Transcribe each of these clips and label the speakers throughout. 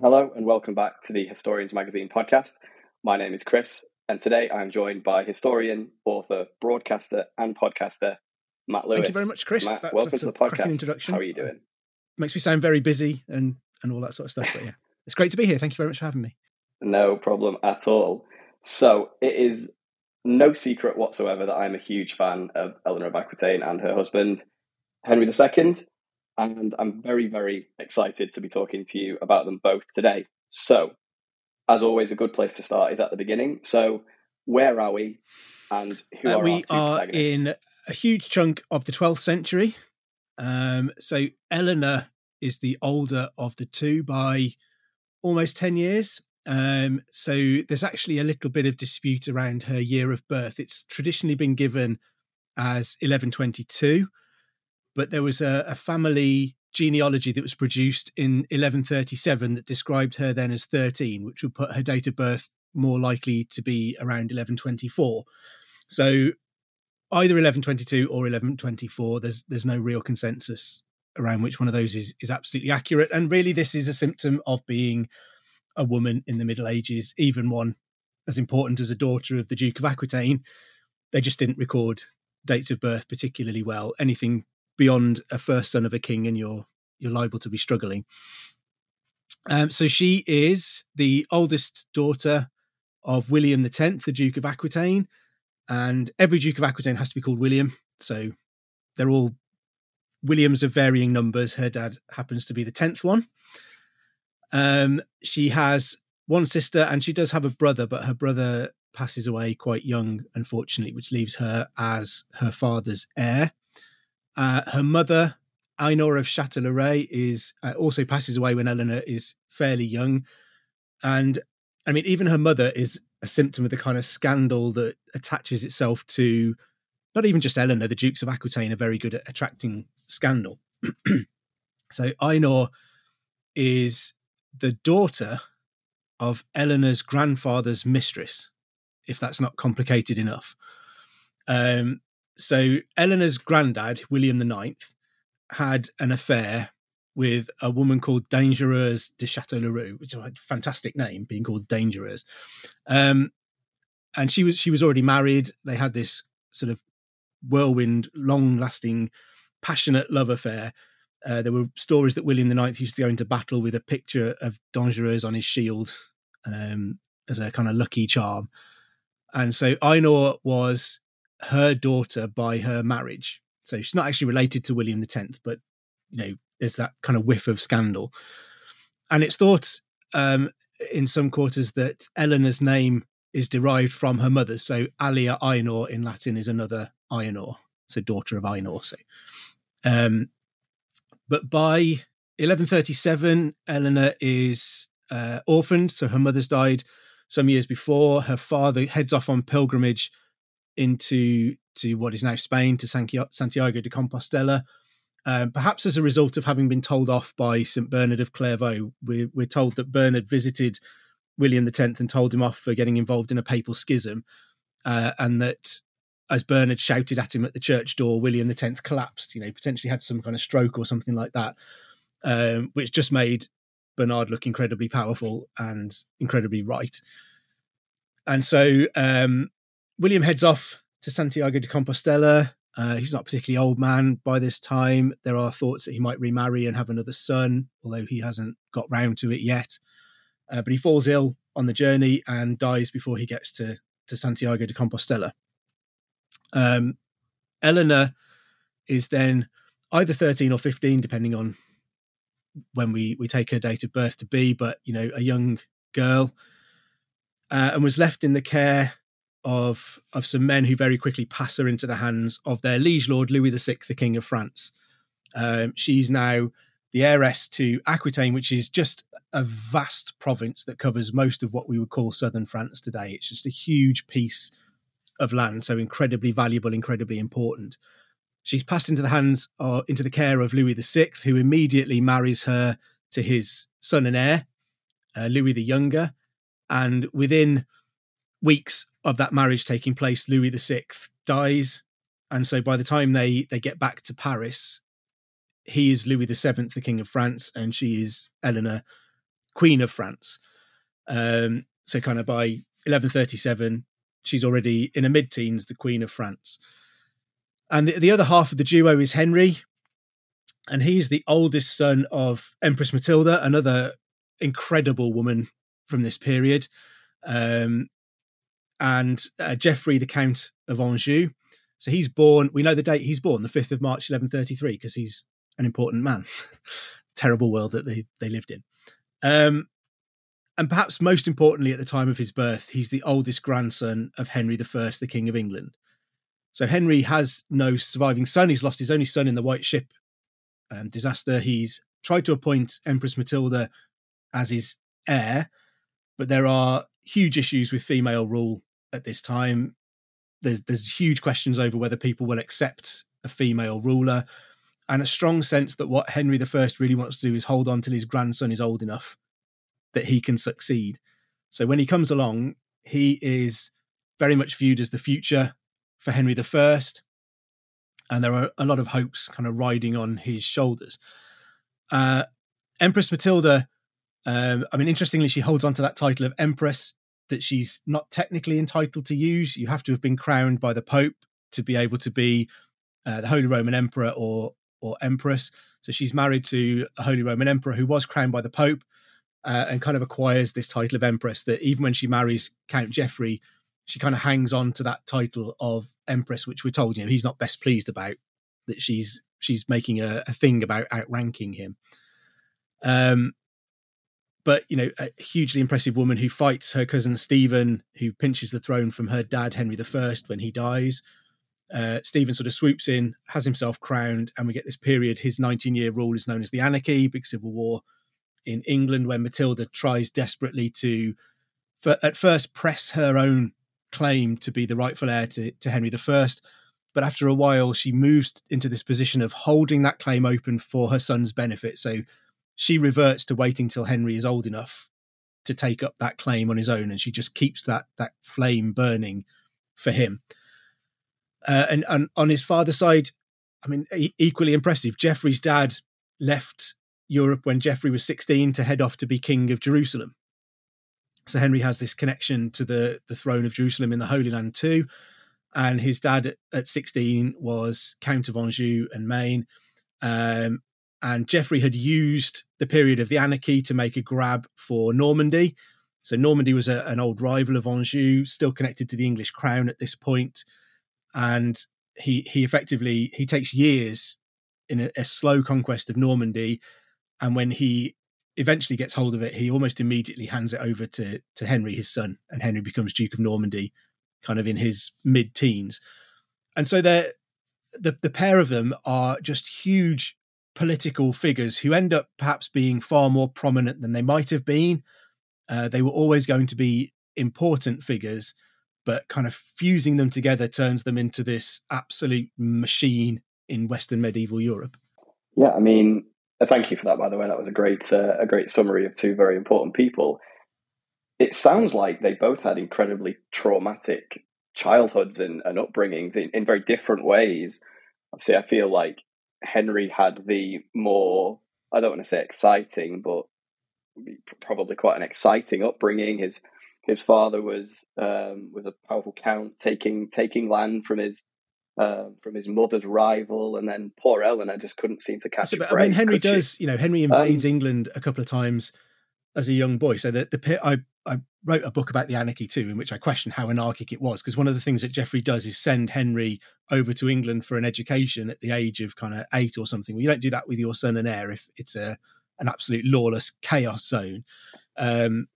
Speaker 1: Hello and welcome back to the Historians Magazine podcast. My name is Chris, and today I'm joined by historian, author, broadcaster, and podcaster Matt Lewis.
Speaker 2: Thank you very much, Chris.
Speaker 1: Matt,
Speaker 2: That's-
Speaker 1: welcome
Speaker 2: that's
Speaker 1: to
Speaker 2: a
Speaker 1: the podcast.
Speaker 2: introduction.
Speaker 1: How are you doing?
Speaker 2: Uh, makes me sound very busy and and all that sort of stuff. But yeah, it's great to be here. Thank you very much for having me.
Speaker 1: No problem at all. So it is no secret whatsoever that I'm a huge fan of Eleanor of Aquitaine and her husband Henry II, and I'm very, very excited to be talking to you about them both today. So, as always, a good place to start is at the beginning. So, where are we, and who
Speaker 2: Uh,
Speaker 1: are our
Speaker 2: we are in a huge chunk of the 12th century. Um, so Eleanor is the older of the two by almost 10 years. Um, so there's actually a little bit of dispute around her year of birth. It's traditionally been given as 1122, but there was a, a family genealogy that was produced in 1137 that described her then as 13, which would put her date of birth more likely to be around 1124. So either 1122 or 1124 there's there's no real consensus around which one of those is is absolutely accurate. And really this is a symptom of being a woman in the middle ages even one as important as a daughter of the duke of aquitaine. They just didn't record dates of birth particularly well. Anything beyond a first son of a king and you're you're liable to be struggling um, so she is the oldest daughter of william x the duke of aquitaine and every Duke of Aquitaine has to be called William. So they're all Williams of varying numbers. Her dad happens to be the tenth one. Um, she has one sister, and she does have a brother, but her brother passes away quite young, unfortunately, which leaves her as her father's heir. Uh, her mother, Ainor of Châtellerault, is uh, also passes away when Eleanor is fairly young, and I mean, even her mother is a symptom of the kind of scandal that attaches itself to not even just Eleanor, the Dukes of Aquitaine are very good at attracting scandal. so Ainor is the daughter of Eleanor's grandfather's mistress, if that's not complicated enough. Um, so Eleanor's granddad, William the Ninth, had an affair with a woman called Dangereuse de Châtellerault, which is a fantastic name, being called Dangereuse. Um, and she was she was already married. They had this sort of whirlwind, long-lasting, passionate love affair. Uh, there were stories that William IX used to go into battle with a picture of Dangereuse on his shield um, as a kind of lucky charm. And so Ainor was her daughter by her marriage. So she's not actually related to William X, but you know, there's that kind of whiff of scandal. And it's thought um, in some quarters that Eleanor's name is derived from her mother. So Alia Ainor in Latin is another Ainor, so daughter of Ainor. So, um, but by 1137, Eleanor is uh, orphaned. So her mother's died some years before. Her father heads off on pilgrimage into to what is now Spain to Santiago de Compostela. Um, perhaps as a result of having been told off by St. Bernard of Clairvaux, we're, we're told that Bernard visited William X and told him off for getting involved in a papal schism, uh, and that as Bernard shouted at him at the church door, William X collapsed. You know, potentially had some kind of stroke or something like that, um, which just made Bernard look incredibly powerful and incredibly right. And so um, William heads off to Santiago de Compostela. Uh, he's not a particularly old man by this time. There are thoughts that he might remarry and have another son, although he hasn't got round to it yet. Uh, but he falls ill on the journey and dies before he gets to, to Santiago de Compostela. Um, Eleanor is then either 13 or 15, depending on when we, we take her date of birth to be, but, you know, a young girl, uh, and was left in the care of of some men who very quickly pass her into the hands of their liege lord Louis VI, the King of France. Um, she's now the heiress to Aquitaine, which is just a vast province that covers most of what we would call southern France today. It's just a huge piece of land, so incredibly valuable, incredibly important. She's passed into the hands or into the care of Louis VI, who immediately marries her to his son and heir, uh, Louis the Younger, and within weeks of that marriage taking place, Louis VI dies, and so by the time they they get back to Paris, he is Louis VII, the King of France, and she is Eleanor, Queen of France. Um, so, kind of by 1137, she's already in her mid teens, the Queen of France. And the, the other half of the duo is Henry, and he's the oldest son of Empress Matilda, another incredible woman from this period, um, and uh, Geoffrey, the Count of Anjou. So he's born. We know the date he's born, the fifth of March, eleven thirty-three, because he's an important man. Terrible world that they they lived in. Um, and perhaps most importantly, at the time of his birth, he's the oldest grandson of Henry I, the King of England. So Henry has no surviving son. He's lost his only son in the White Ship um, disaster. He's tried to appoint Empress Matilda as his heir, but there are huge issues with female rule at this time. There's there's huge questions over whether people will accept a female ruler, and a strong sense that what Henry I really wants to do is hold on till his grandson is old enough that he can succeed. So when he comes along, he is very much viewed as the future for Henry I, and there are a lot of hopes kind of riding on his shoulders. Uh, Empress Matilda, um, I mean, interestingly, she holds on to that title of Empress that she's not technically entitled to use. You have to have been crowned by the Pope to be able to be uh, the Holy Roman Emperor or or Empress. So she's married to a Holy Roman Emperor who was crowned by the Pope uh, and kind of acquires this title of Empress. That even when she marries Count Geoffrey, she kind of hangs on to that title of empress, which we're told you know he's not best pleased about. That she's she's making a, a thing about outranking him. Um, but you know, a hugely impressive woman who fights her cousin Stephen, who pinches the throne from her dad Henry I when he dies. Uh, Stephen sort of swoops in, has himself crowned, and we get this period. His 19 year rule is known as the Anarchy, big civil war in England, where Matilda tries desperately to, for, at first, press her own claim to be the rightful heir to, to Henry I. But after a while, she moves into this position of holding that claim open for her son's benefit. So she reverts to waiting till Henry is old enough to take up that claim on his own, and she just keeps that that flame burning for him. Uh, and, and on his father's side, I mean, equally impressive. Geoffrey's dad left Europe when Geoffrey was 16 to head off to be king of Jerusalem. So Henry has this connection to the the throne of Jerusalem in the Holy Land too. And his dad at 16 was Count of Anjou and Maine. Um, and Geoffrey had used the period of the anarchy to make a grab for Normandy. So Normandy was a, an old rival of Anjou, still connected to the English crown at this point, and he he effectively he takes years in a, a slow conquest of Normandy, and when he eventually gets hold of it, he almost immediately hands it over to to Henry, his son, and Henry becomes Duke of Normandy, kind of in his mid teens. And so they the the pair of them are just huge political figures who end up perhaps being far more prominent than they might have been. Uh, they were always going to be important figures, but kind of fusing them together turns them into this absolute machine in Western medieval Europe.
Speaker 1: Yeah, I mean, uh, thank you for that, by the way. That was a great uh, a great summary of two very important people. It sounds like they both had incredibly traumatic childhoods and, and upbringings in, in very different ways. See, I feel like Henry had the more I don't want to say exciting, but probably quite an exciting upbringing. His his father was um, was a powerful count, taking taking land from his uh, from his mother's rival, and then poor Eleanor just couldn't seem to catch. So,
Speaker 2: but, I mean, Henry does. She? You know, Henry invades um, England a couple of times as a young boy. So the the I I wrote a book about the anarchy too, in which I question how anarchic it was. Because one of the things that Geoffrey does is send Henry over to England for an education at the age of kind of eight or something. Well, you don't do that with your son and heir if it's a an absolute lawless chaos zone. Um,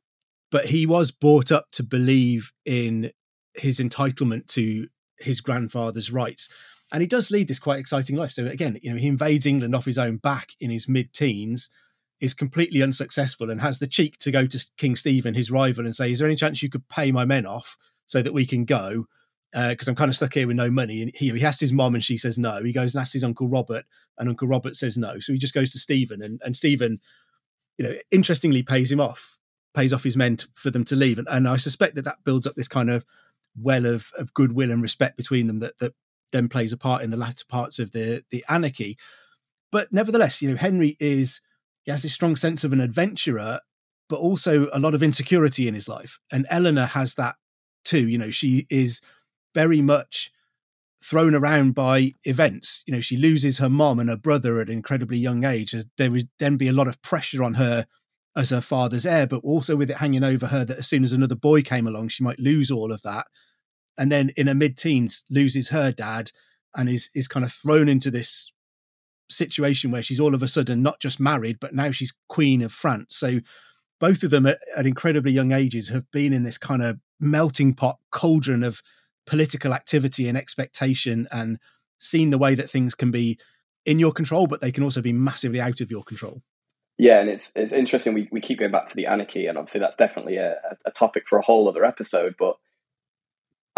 Speaker 2: but he was brought up to believe in his entitlement to his grandfather's rights. And he does lead this quite exciting life. So again, you know, he invades England off his own back in his mid-teens, is completely unsuccessful, and has the cheek to go to King Stephen, his rival, and say, "Is there any chance you could pay my men off so that we can go?" Because uh, I'm kind of stuck here with no money. And he, he asks his mom, and she says no. He goes and asks his uncle Robert, and Uncle Robert says no. So he just goes to Stephen, and, and Stephen, you know, interestingly pays him off, pays off his men for them to leave. And, and I suspect that that builds up this kind of well of of goodwill and respect between them that that then plays a part in the latter parts of the the anarchy. But nevertheless, you know, Henry is he has this strong sense of an adventurer, but also a lot of insecurity in his life. And Eleanor has that too. You know, she is very much thrown around by events. You know, she loses her mom and her brother at an incredibly young age. There would then be a lot of pressure on her as her father's heir, but also with it hanging over her that as soon as another boy came along, she might lose all of that. And then in her mid teens, loses her dad and is is kind of thrown into this situation where she's all of a sudden not just married, but now she's queen of France. So both of them at, at incredibly young ages have been in this kind of melting pot cauldron of political activity and expectation and seen the way that things can be in your control, but they can also be massively out of your control.
Speaker 1: Yeah, and it's it's interesting. We, we keep going back to the anarchy, and obviously that's definitely a, a topic for a whole other episode. But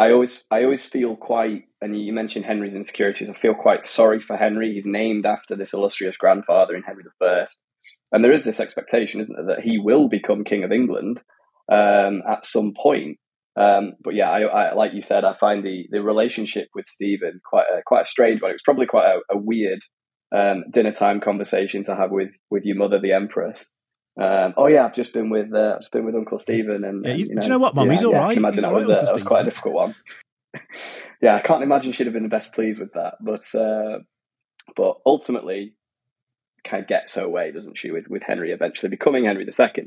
Speaker 1: I always I always feel quite, and you mentioned Henry's insecurities. I feel quite sorry for Henry. He's named after this illustrious grandfather in Henry I, and there is this expectation, isn't there, that he will become king of England um, at some point. Um, but yeah, I, I, like you said, I find the the relationship with Stephen quite a, quite a strange one. It was probably quite a, a weird um, dinner time conversation to have with with your mother, the Empress. Um, oh yeah, I've just been with uh, I've just been with Uncle Stephen, and,
Speaker 2: yeah,
Speaker 1: you,
Speaker 2: you know, do you know what, Mum? Yeah, he's all yeah, right. I imagine
Speaker 1: that, was, uh, that was quite a difficult one. yeah, I can't imagine she'd have been the best pleased with that, but uh, but ultimately, kind of gets her way, doesn't she, with with Henry eventually becoming Henry II.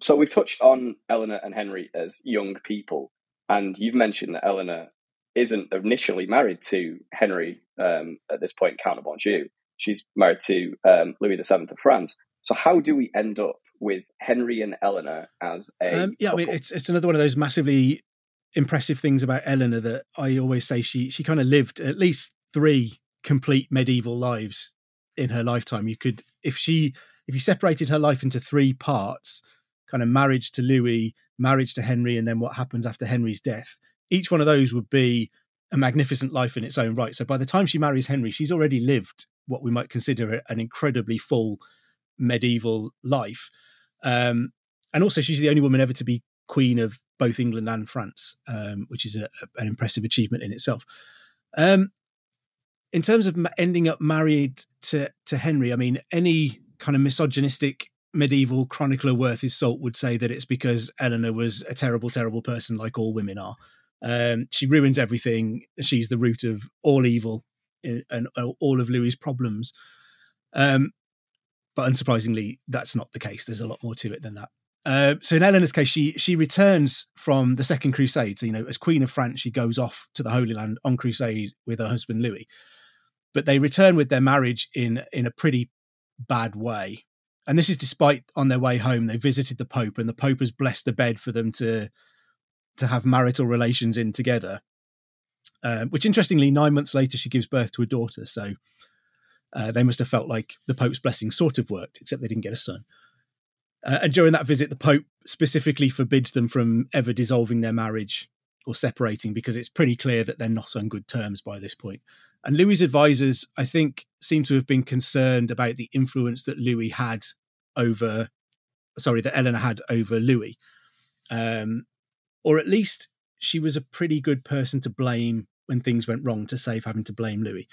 Speaker 1: So we've touched on Eleanor and Henry as young people, and you've mentioned that Eleanor isn't initially married to Henry um, at this point, Count of Anjou. She's married to um, Louis VII of France. So how do we end up with Henry and Eleanor as a? Um,
Speaker 2: yeah, couple? I mean, it's it's another one of those massively impressive things about Eleanor that I always say she she kind of lived at least three complete medieval lives in her lifetime. You could if she if you separated her life into three parts, kind of marriage to Louis, marriage to Henry, and then what happens after Henry's death. Each one of those would be a magnificent life in its own right. So by the time she marries Henry, she's already lived what we might consider an incredibly full medieval life. Um, and also, she's the only woman ever to be queen of both England and France, um, which is a, an impressive achievement in itself. Um, in terms of ending up married to to Henry, I mean, any kind of misogynistic medieval chronicler worth his salt would say that it's because Eleanor was a terrible, terrible person, like all women are. Um, she ruins everything. She's the root of all evil and, and all of Louis's problems. Um, but unsurprisingly, that's not the case. There's a lot more to it than that. Uh, so in Eleanor's case, she she returns from the Second Crusade. So you know, as Queen of France, she goes off to the Holy Land on crusade with her husband Louis. But they return with their marriage in in a pretty bad way, and this is despite on their way home they visited the Pope, and the Pope has blessed a bed for them to to have marital relations in together. Uh, which interestingly, nine months later, she gives birth to a daughter. So uh, they must have felt like the Pope's blessing sort of worked, except they didn't get a son. Uh, and during that visit, the Pope specifically forbids them from ever dissolving their marriage or separating because it's pretty clear that they're not on good terms by this point. And Louis's advisors, I think, seem to have been concerned about the influence that Louis had over, sorry, that Eleanor had over Louis. Um, or at least she was a pretty good person to blame when things went wrong to save having to blame Louis.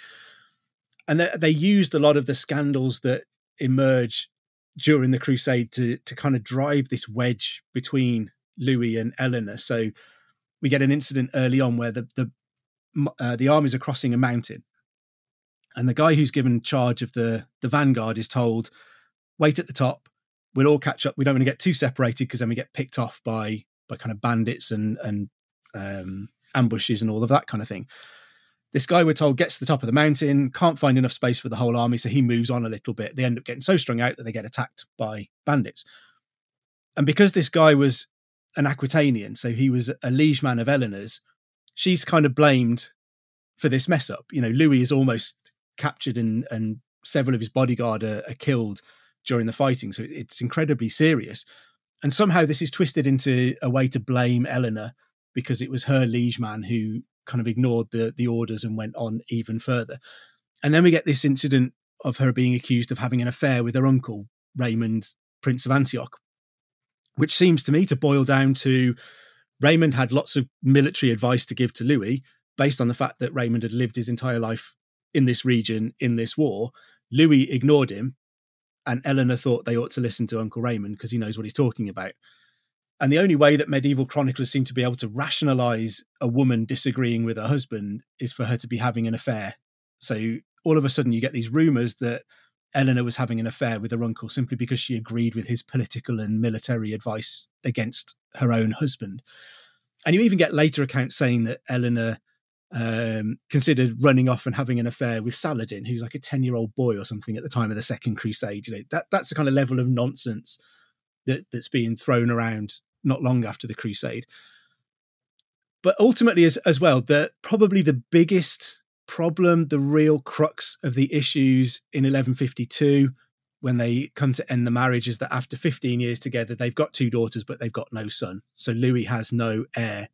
Speaker 2: And they, they used a lot of the scandals that emerge during the crusade to to kind of drive this wedge between Louis and Eleanor. So we get an incident early on where the the uh, the armies are crossing a mountain, and the guy who's given charge of the the vanguard is told, "Wait at the top. We'll all catch up. We don't want to get too separated because then we get picked off by by kind of bandits and and um, ambushes and all of that kind of thing. This guy, we're told, gets to the top of the mountain, can't find enough space for the whole army, so he moves on a little bit. They end up getting so strung out that they get attacked by bandits. And because this guy was an Aquitanian, so he was a liege man of Eleanor's, she's kind of blamed for this mess up. You know, Louis is almost captured and, and several of his bodyguard are, are killed during the fighting. So it's incredibly serious. And somehow this is twisted into a way to blame Eleanor because it was her liege man who kind of ignored the the orders and went on even further. And then we get this incident of her being accused of having an affair with her uncle, Raymond, Prince of Antioch, which seems to me to boil down to Raymond had lots of military advice to give to Louis based on the fact that Raymond had lived his entire life in this region in this war. Louis ignored him and Eleanor thought they ought to listen to Uncle Raymond because he knows what he's talking about. And the only way that medieval chroniclers seem to be able to rationalize a woman disagreeing with her husband is for her to be having an affair. So all of a sudden, you get these rumors that Eleanor was having an affair with her uncle simply because she agreed with his political and military advice against her own husband. And you even get later accounts saying that Eleanor um, considered running off and having an affair with Saladin, who's like a 10 year old boy or something at the time of the Second Crusade. You know, that, that's the kind of level of nonsense that, that's being thrown around not long after the Crusade. But ultimately, as, as well, the probably the biggest problem, the real crux of the issues in 1152 when they come to end the marriage is that after 15 years together, they've got two daughters, but they've got no son. So Louis has no heir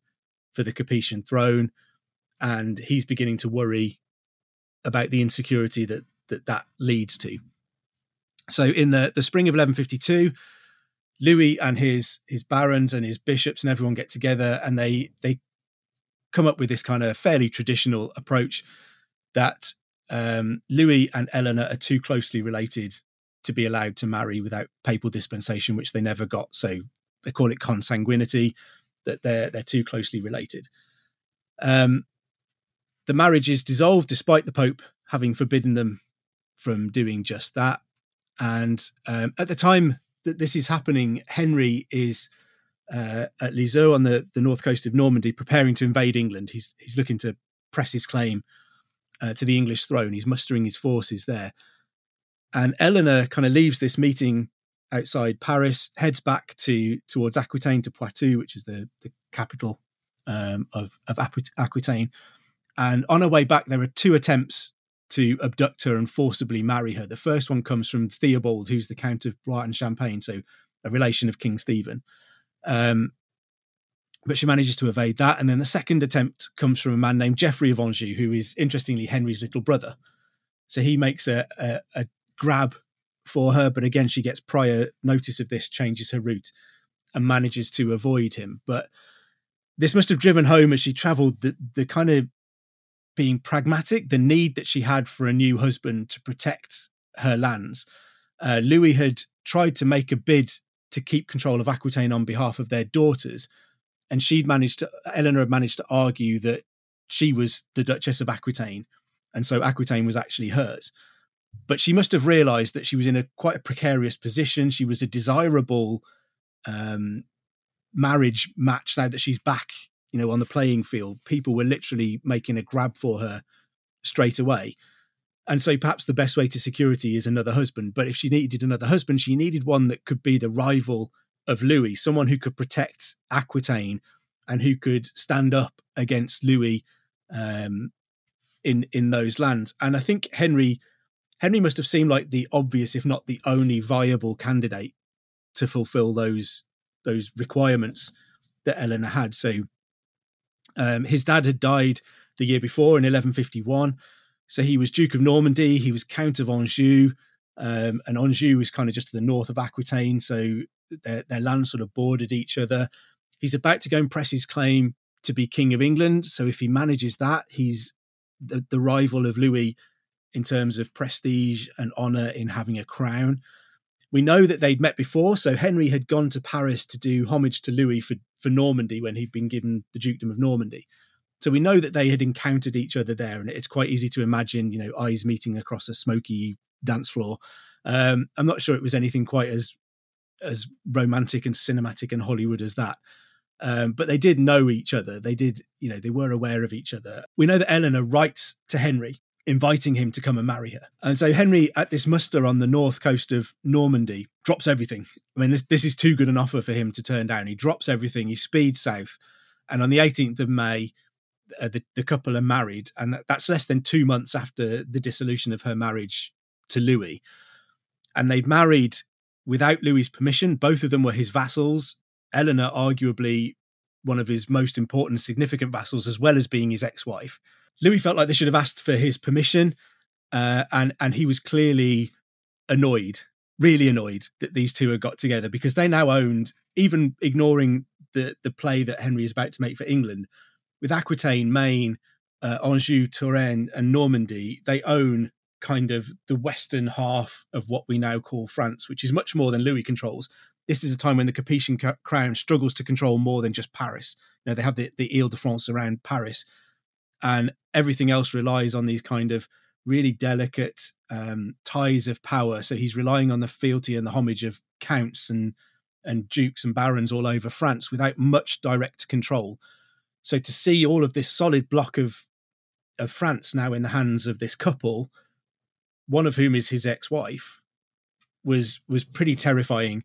Speaker 2: for the Capetian throne, and he's beginning to worry about the insecurity that that, that leads to. So in the, the spring of 1152, Louis and his his barons and his bishops and everyone get together and they they come up with this kind of fairly traditional approach that um, Louis and Eleanor are too closely related to be allowed to marry without papal dispensation, which they never got. So they call it consanguinity, that they're they're too closely related. Um, the marriage is dissolved despite the Pope having forbidden them from doing just that. And um, at the time that this is happening, Henry is uh, at Lisieux on the, the north coast of Normandy, preparing to invade England. He's he's looking to press his claim uh, to the English throne. He's mustering his forces there. And Eleanor kind of leaves this meeting outside Paris, heads back to towards Aquitaine to Poitou, which is the, the capital um, of, of Aquitaine. And on her way back, there are two attempts to abduct her and forcibly marry her. The first one comes from Theobald, who's the Count of Blois and Champagne, so a relation of King Stephen. Um, but she manages to evade that. And then the second attempt comes from a man named Geoffrey of Anjou, who is interestingly Henry's little brother. So he makes a, a, a grab for her, but again, she gets prior notice of this, changes her route, and manages to avoid him. But this must have driven home as she travelled the, the kind of being pragmatic, the need that she had for a new husband to protect her lands. Uh, Louis had tried to make a bid to keep control of Aquitaine on behalf of their daughters, and she'd managed to, Eleanor had managed to argue that she was the Duchess of Aquitaine, and so Aquitaine was actually hers but she must have realized that she was in a quite a precarious position. She was a desirable um, marriage match now that she's back, you know, on the playing field. People were literally making a grab for her straight away. And so perhaps the best way to security is another husband. But if she needed another husband, she needed one that could be the rival of Louis, someone who could protect Aquitaine and who could stand up against Louis um, in in those lands. And I think Henry Henry must have seemed like the obvious, if not the only viable candidate to fulfill those those requirements that Eleanor had. So um, his dad had died the year before in 1151. So he was Duke of Normandy, he was Count of Anjou, um, and Anjou was kind of just to the north of Aquitaine. So their, their lands sort of bordered each other. He's about to go and press his claim to be King of England. So if he manages that, he's the, the rival of Louis in terms of prestige and honor in having a crown. We know that they'd met before, so Henry had gone to Paris to do homage to Louis for, for Normandy when he'd been given the dukedom of Normandy. So we know that they had encountered each other there, and it's quite easy to imagine, you know, eyes meeting across a smoky dance floor. Um, I'm not sure it was anything quite as as romantic and cinematic and Hollywood as that. Um, but they did know each other. They did, you know, they were aware of each other. We know that Eleanor writes to Henry inviting him to come and marry her. And so Henry, at this muster on the north coast of Normandy, drops everything. I mean, this, this is too good an offer for him to turn down. He drops everything, he speeds south. And on the 18th of May, uh, the, the couple are married. And that, that's less than two months after the dissolution of her marriage to Louis. And they'd married without Louis's permission. Both of them were his vassals. Eleanor, arguably one of his most important, significant vassals, as well as being his ex wife. Louis felt like they should have asked for his permission, uh, and and he was clearly annoyed, really annoyed that these two had got together because they now owned, even ignoring the the play that Henry is about to make for England, with Aquitaine, Maine, uh, Anjou, Touraine, and Normandy, they own kind of the western half of what we now call France, which is much more than Louis controls. This is a time when the Capetian crown struggles to control more than just Paris. You know, they have the, the Ile de France around Paris, and everything else relies on these kind of really delicate um, ties of power. So he's relying on the fealty and the homage of counts and and dukes and barons all over France without much direct control. So to see all of this solid block of of France now in the hands of this couple, one of whom is his ex-wife, was was pretty terrifying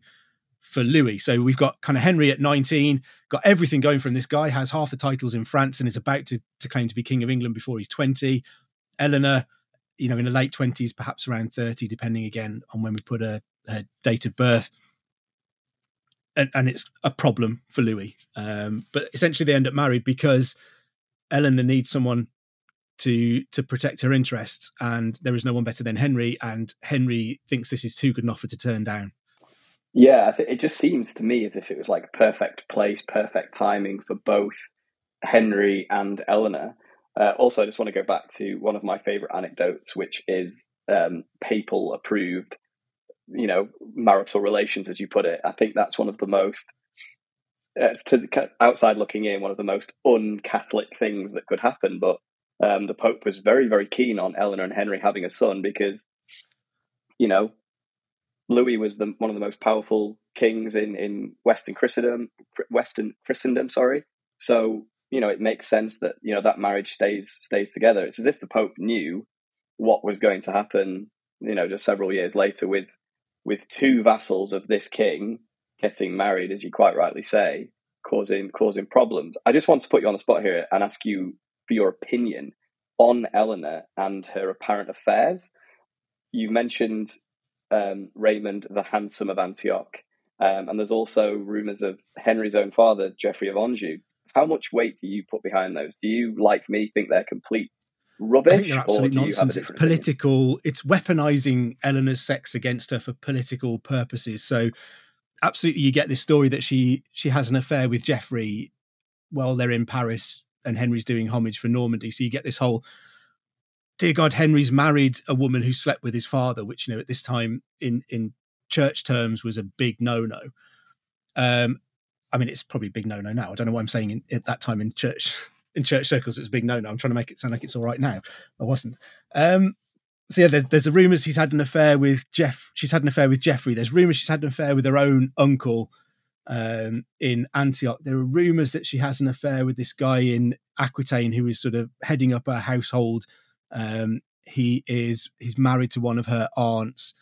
Speaker 2: for Louis. So we've got kind of Henry at 19, got everything going from this guy, has half the titles in France and is about to, to claim to be King of England before he's 20. Eleanor, you know, in the late 20s, perhaps around 30, depending again on when we put a date of birth. And, and, it's a problem for Louis. Um, but essentially, they end up married because Eleanor needs someone to to protect her interests, and there is no one better than Henry. And Henry thinks this is too good an offer to turn down.
Speaker 1: Yeah, it just seems to me as if it was like perfect place, perfect timing for both Henry and Eleanor. Uh, also, I just want to go back to one of my favorite anecdotes, which is um, papal approved, you know, marital relations, as you put it. I think that's one of the most, uh, to the outside looking in, one of the most un-Catholic things that could happen. But um, the Pope was very, very keen on Eleanor and Henry having a son because, you know, Louis was the, one of the most powerful kings in, in Western Christendom. Western Christendom, sorry. So you know, it makes sense that you know that marriage stays stays together. It's as if the Pope knew what was going to happen. You know, just several years later, with with two vassals of this king getting married, as you quite rightly say, causing causing problems. I just want to put you on the spot here and ask you for your opinion on Eleanor and her apparent affairs. You mentioned um, Raymond the Handsome of Antioch, um, and there's also rumours of Henry's own father, Geoffrey of Anjou. How much weight do you put behind those? Do you, like me, think they're complete rubbish?
Speaker 2: absolute nonsense. It's political. Opinion? It's weaponizing Eleanor's sex against her for political purposes. So, absolutely, you get this story that she she has an affair with Geoffrey while they're in Paris, and Henry's doing homage for Normandy. So you get this whole dear God, Henry's married a woman who slept with his father, which you know at this time in in church terms was a big no no. Um, I mean, it's probably a big no no now. I don't know what I'm saying in, at that time in church in church circles. It's a big no no. I'm trying to make it sound like it's all right now. I wasn't. Um, so yeah, there's, there's a rumours he's had an affair with Jeff. She's had an affair with Geoffrey. There's rumours she's had an affair with her own uncle um, in Antioch. There are rumours that she has an affair with this guy in Aquitaine who is sort of heading up her household um, he is he's married to one of her aunts,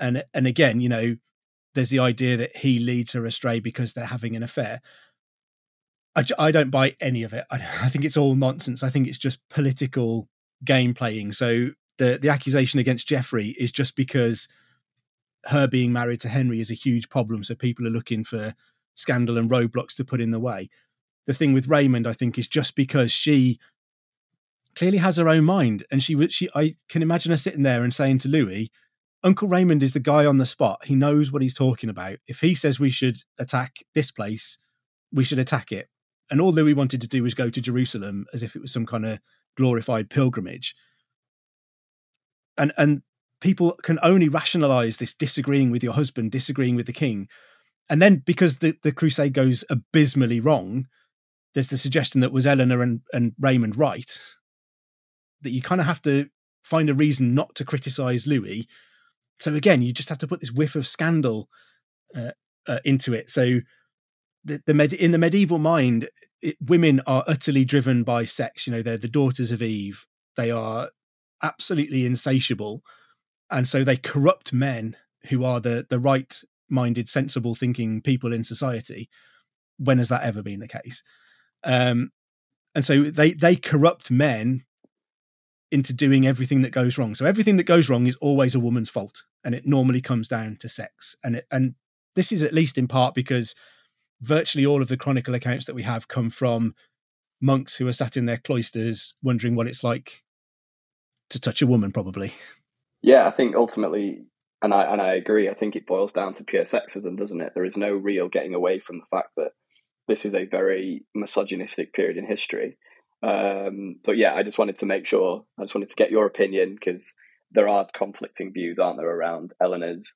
Speaker 2: and and again, you know, there's the idea that he leads her astray because they're having an affair. I, I don't buy any of it. I, I think it's all nonsense. I think it's just political game playing. So the the accusation against Geoffrey is just because her being married to Henry is a huge problem. So people are looking for scandal and roadblocks to put in the way. The thing with Raymond, I think, is just because she clearly has her own mind, and she she I can imagine her sitting there and saying to Louis, "Uncle Raymond is the guy on the spot. He knows what he's talking about. If he says we should attack this place, we should attack it." And all Louis wanted to do was go to Jerusalem as if it was some kind of glorified pilgrimage. And and people can only rationalize this disagreeing with your husband, disagreeing with the king. And then because the, the crusade goes abysmally wrong, there's the suggestion that was Eleanor and, and Raymond right that you kind of have to find a reason not to criticize Louis. So again, you just have to put this whiff of scandal uh, uh, into it. So the, the med- in the medieval mind, it, women are utterly driven by sex. You know, they're the daughters of Eve. They are absolutely insatiable, and so they corrupt men who are the the right minded, sensible thinking people in society. When has that ever been the case? Um, and so they they corrupt men into doing everything that goes wrong. So everything that goes wrong is always a woman's fault, and it normally comes down to sex. And it, and this is at least in part because virtually all of the chronicle accounts that we have come from monks who are sat in their cloisters wondering what it's like to touch a woman, probably.
Speaker 1: Yeah, I think ultimately, and I and I agree. I think it boils down to pure sexism, doesn't it? There is no real getting away from the fact that this is a very misogynistic period in history um, but yeah, I just wanted to make sure, I just wanted to get your opinion because there are conflicting views, aren't there, around Eleanor's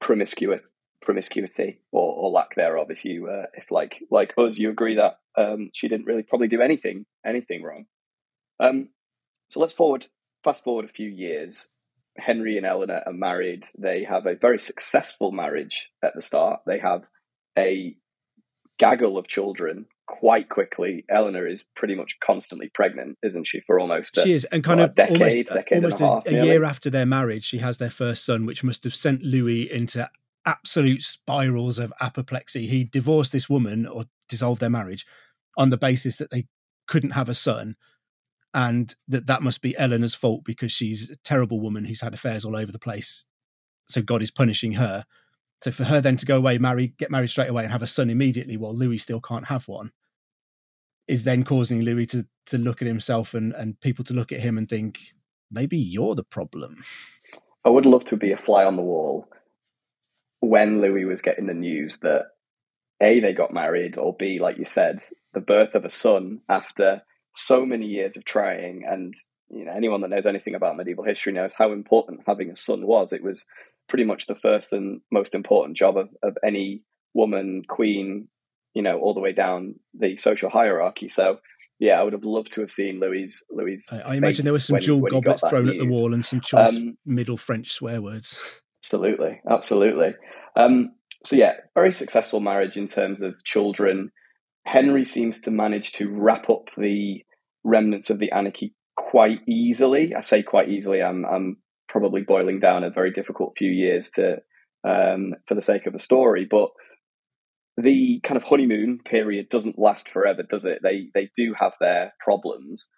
Speaker 1: promiscuous promiscuity or, or lack thereof. If you uh, if like like us, you agree that um, she didn't really probably do anything anything wrong. Um, so let's forward fast forward a few years. Henry and Eleanor are married. They have a very successful marriage at the start. They have a gaggle of children quite quickly. Eleanor is pretty much constantly pregnant, isn't she? For almost a,
Speaker 2: she is, and kind
Speaker 1: of
Speaker 2: decade,
Speaker 1: almost, decade
Speaker 2: almost
Speaker 1: a, half,
Speaker 2: a, year after their marriage, she has their first son, which must have sent Louis into absolute spirals of apoplexy. He divorced this woman or dissolved their marriage on the basis that they couldn't have a son and that that must be Eleanor's fault because she's a terrible woman who's had affairs all over the place. So God is punishing her. So for her then to go away, marry, get married straight away, and have a son immediately, while Louis still can't have one, is then causing Louis to to look at himself and and people to look at him and think maybe you're the problem.
Speaker 1: I would love to be a fly on the wall when Louis was getting the news that A, they got married, or B, like you said, the birth of a son after so many years of trying. And you know, anyone that knows anything about medieval history knows how important having a son was. It was pretty much the first and most important job of, of any woman, queen, you know, all the way down the social hierarchy. So yeah, I would have loved to have seen Louis. Louis.
Speaker 2: I, I imagine there were some jewel goblets thrown news. at the wall and some choice um, middle French swear words.
Speaker 1: Absolutely, absolutely. Um, so yeah, very successful marriage in terms of children. Henry seems to manage to wrap up the remnants of the anarchy quite easily. I say quite easily. I'm I'm probably boiling down a very difficult few years to um, for the sake of a story, but the kind of honeymoon period doesn't last forever, does it? They they do have their problems,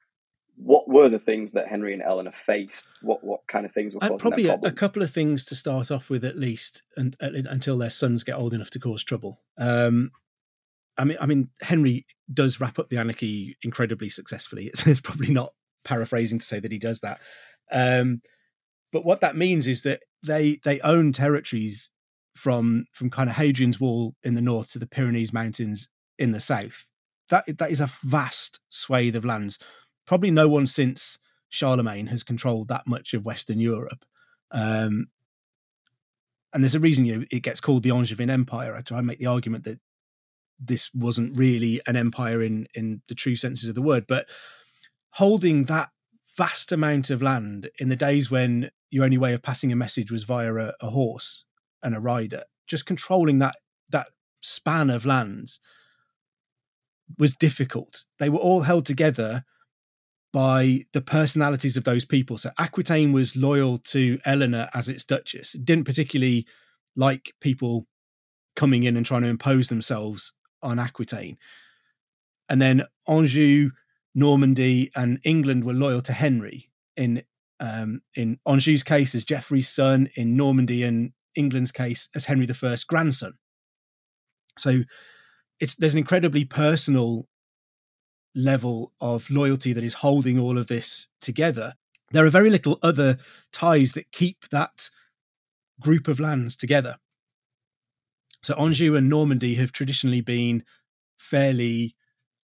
Speaker 1: what were the things that Henry and Eleanor faced? What what kind of things were uh, causing
Speaker 2: probably
Speaker 1: a,
Speaker 2: a, couple of things to start off with at least, and, uh, until their sons get old enough to cause trouble. Um, I mean, I mean, Henry does wrap up the anarchy incredibly successfully. It's, it's probably not paraphrasing to say that he does that, um, but what that means is that they they own territories from from kind of Hadrian's Wall in the north to the Pyrenees Mountains in the south. That that is a vast swathe of lands probably no one since Charlemagne has controlled that much of Western Europe. Um, and there's a reason you know, it gets called the Angevin Empire. I try and make the argument that this wasn't really an empire in in the true senses of the word, but holding that vast amount of land in the days when your only way of passing a message was via a, a horse and a rider, just controlling that that span of lands was difficult. They were all held together by the personalities of those people. So Aquitaine was loyal to Eleanor as its duchess. It didn't particularly like people coming in and trying to impose themselves on Aquitaine. And then Anjou, Normandy, and England were loyal to Henry. In um, in Anjou's case as Geoffrey's son, in Normandy and England's case as Henry I's grandson. So it's there's an incredibly personal level of loyalty that is holding all of this together. There are very little other ties that keep that group of lands together. So Anjou and Normandy have traditionally been fairly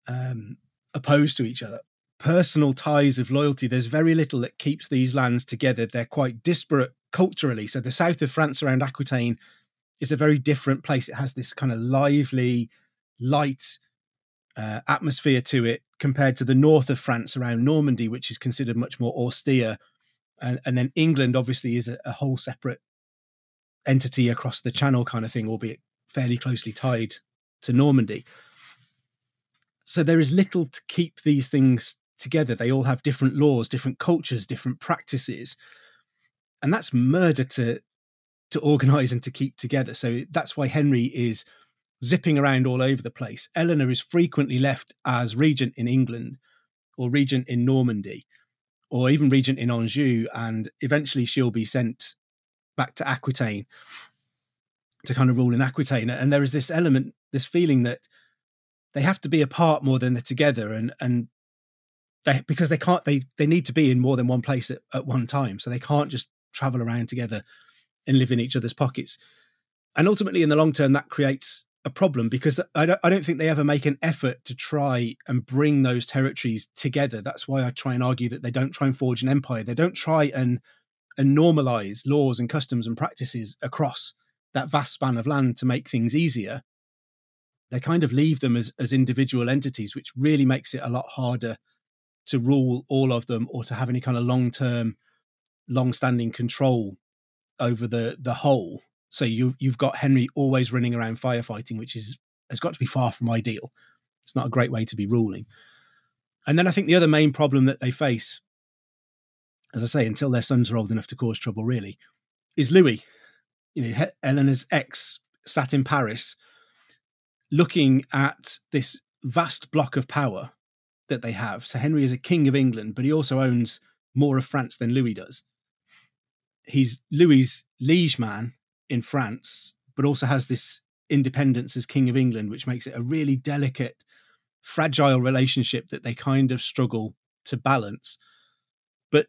Speaker 2: um, opposed to each other. Personal ties of loyalty, there's very little that keeps these lands together. They're quite disparate culturally. So the south of France around Aquitaine is a very different place. It has this kind of lively, light, uh, atmosphere to it compared to the north of France around Normandy, which is considered much more austere. And, and then England obviously is a, a, whole separate entity across the channel kind of thing, albeit fairly closely tied to Normandy. So there is little to keep these things together. They all have different laws, different cultures, different practices. And that's murder to to organize and to keep together. So that's why Henry is zipping around all over the place. Eleanor is frequently left as regent in England or regent in Normandy or even regent in Anjou, and eventually she'll be sent back to Aquitaine to kind of rule in Aquitaine. And there is this element, this feeling that they have to be apart more than they're together, and and they because they can't they they need to be in more than one place at, at one time, so they can't just travel around together and live in each other's pockets. And ultimately, in the long term, that creates a problem because I don't, I don't think they ever make an effort to try and bring those territories together. That's why I try and argue that they don't try and forge an empire. They don't try and and normalize laws and customs and practices across that vast span of land to make things easier, they kind of leave them as, as individual entities, which really makes it a lot harder to rule all of them or to have any kind of long term, long standing control over the the whole. So you you've got Henry always running around firefighting, which is has got to be far from ideal. It's not a great way to be ruling. And then I think the other main problem that they face, as I say, until their sons are old enough to cause trouble, really, is Louis. You know, Eleanor's ex sat in Paris, looking at this vast block of power that they have. So Henry is a king of England, but he also owns more of France than Louis does. He's Louis's liege man in France, but also has this independence as king of England, which makes it a really delicate, fragile relationship that they kind of struggle to balance. But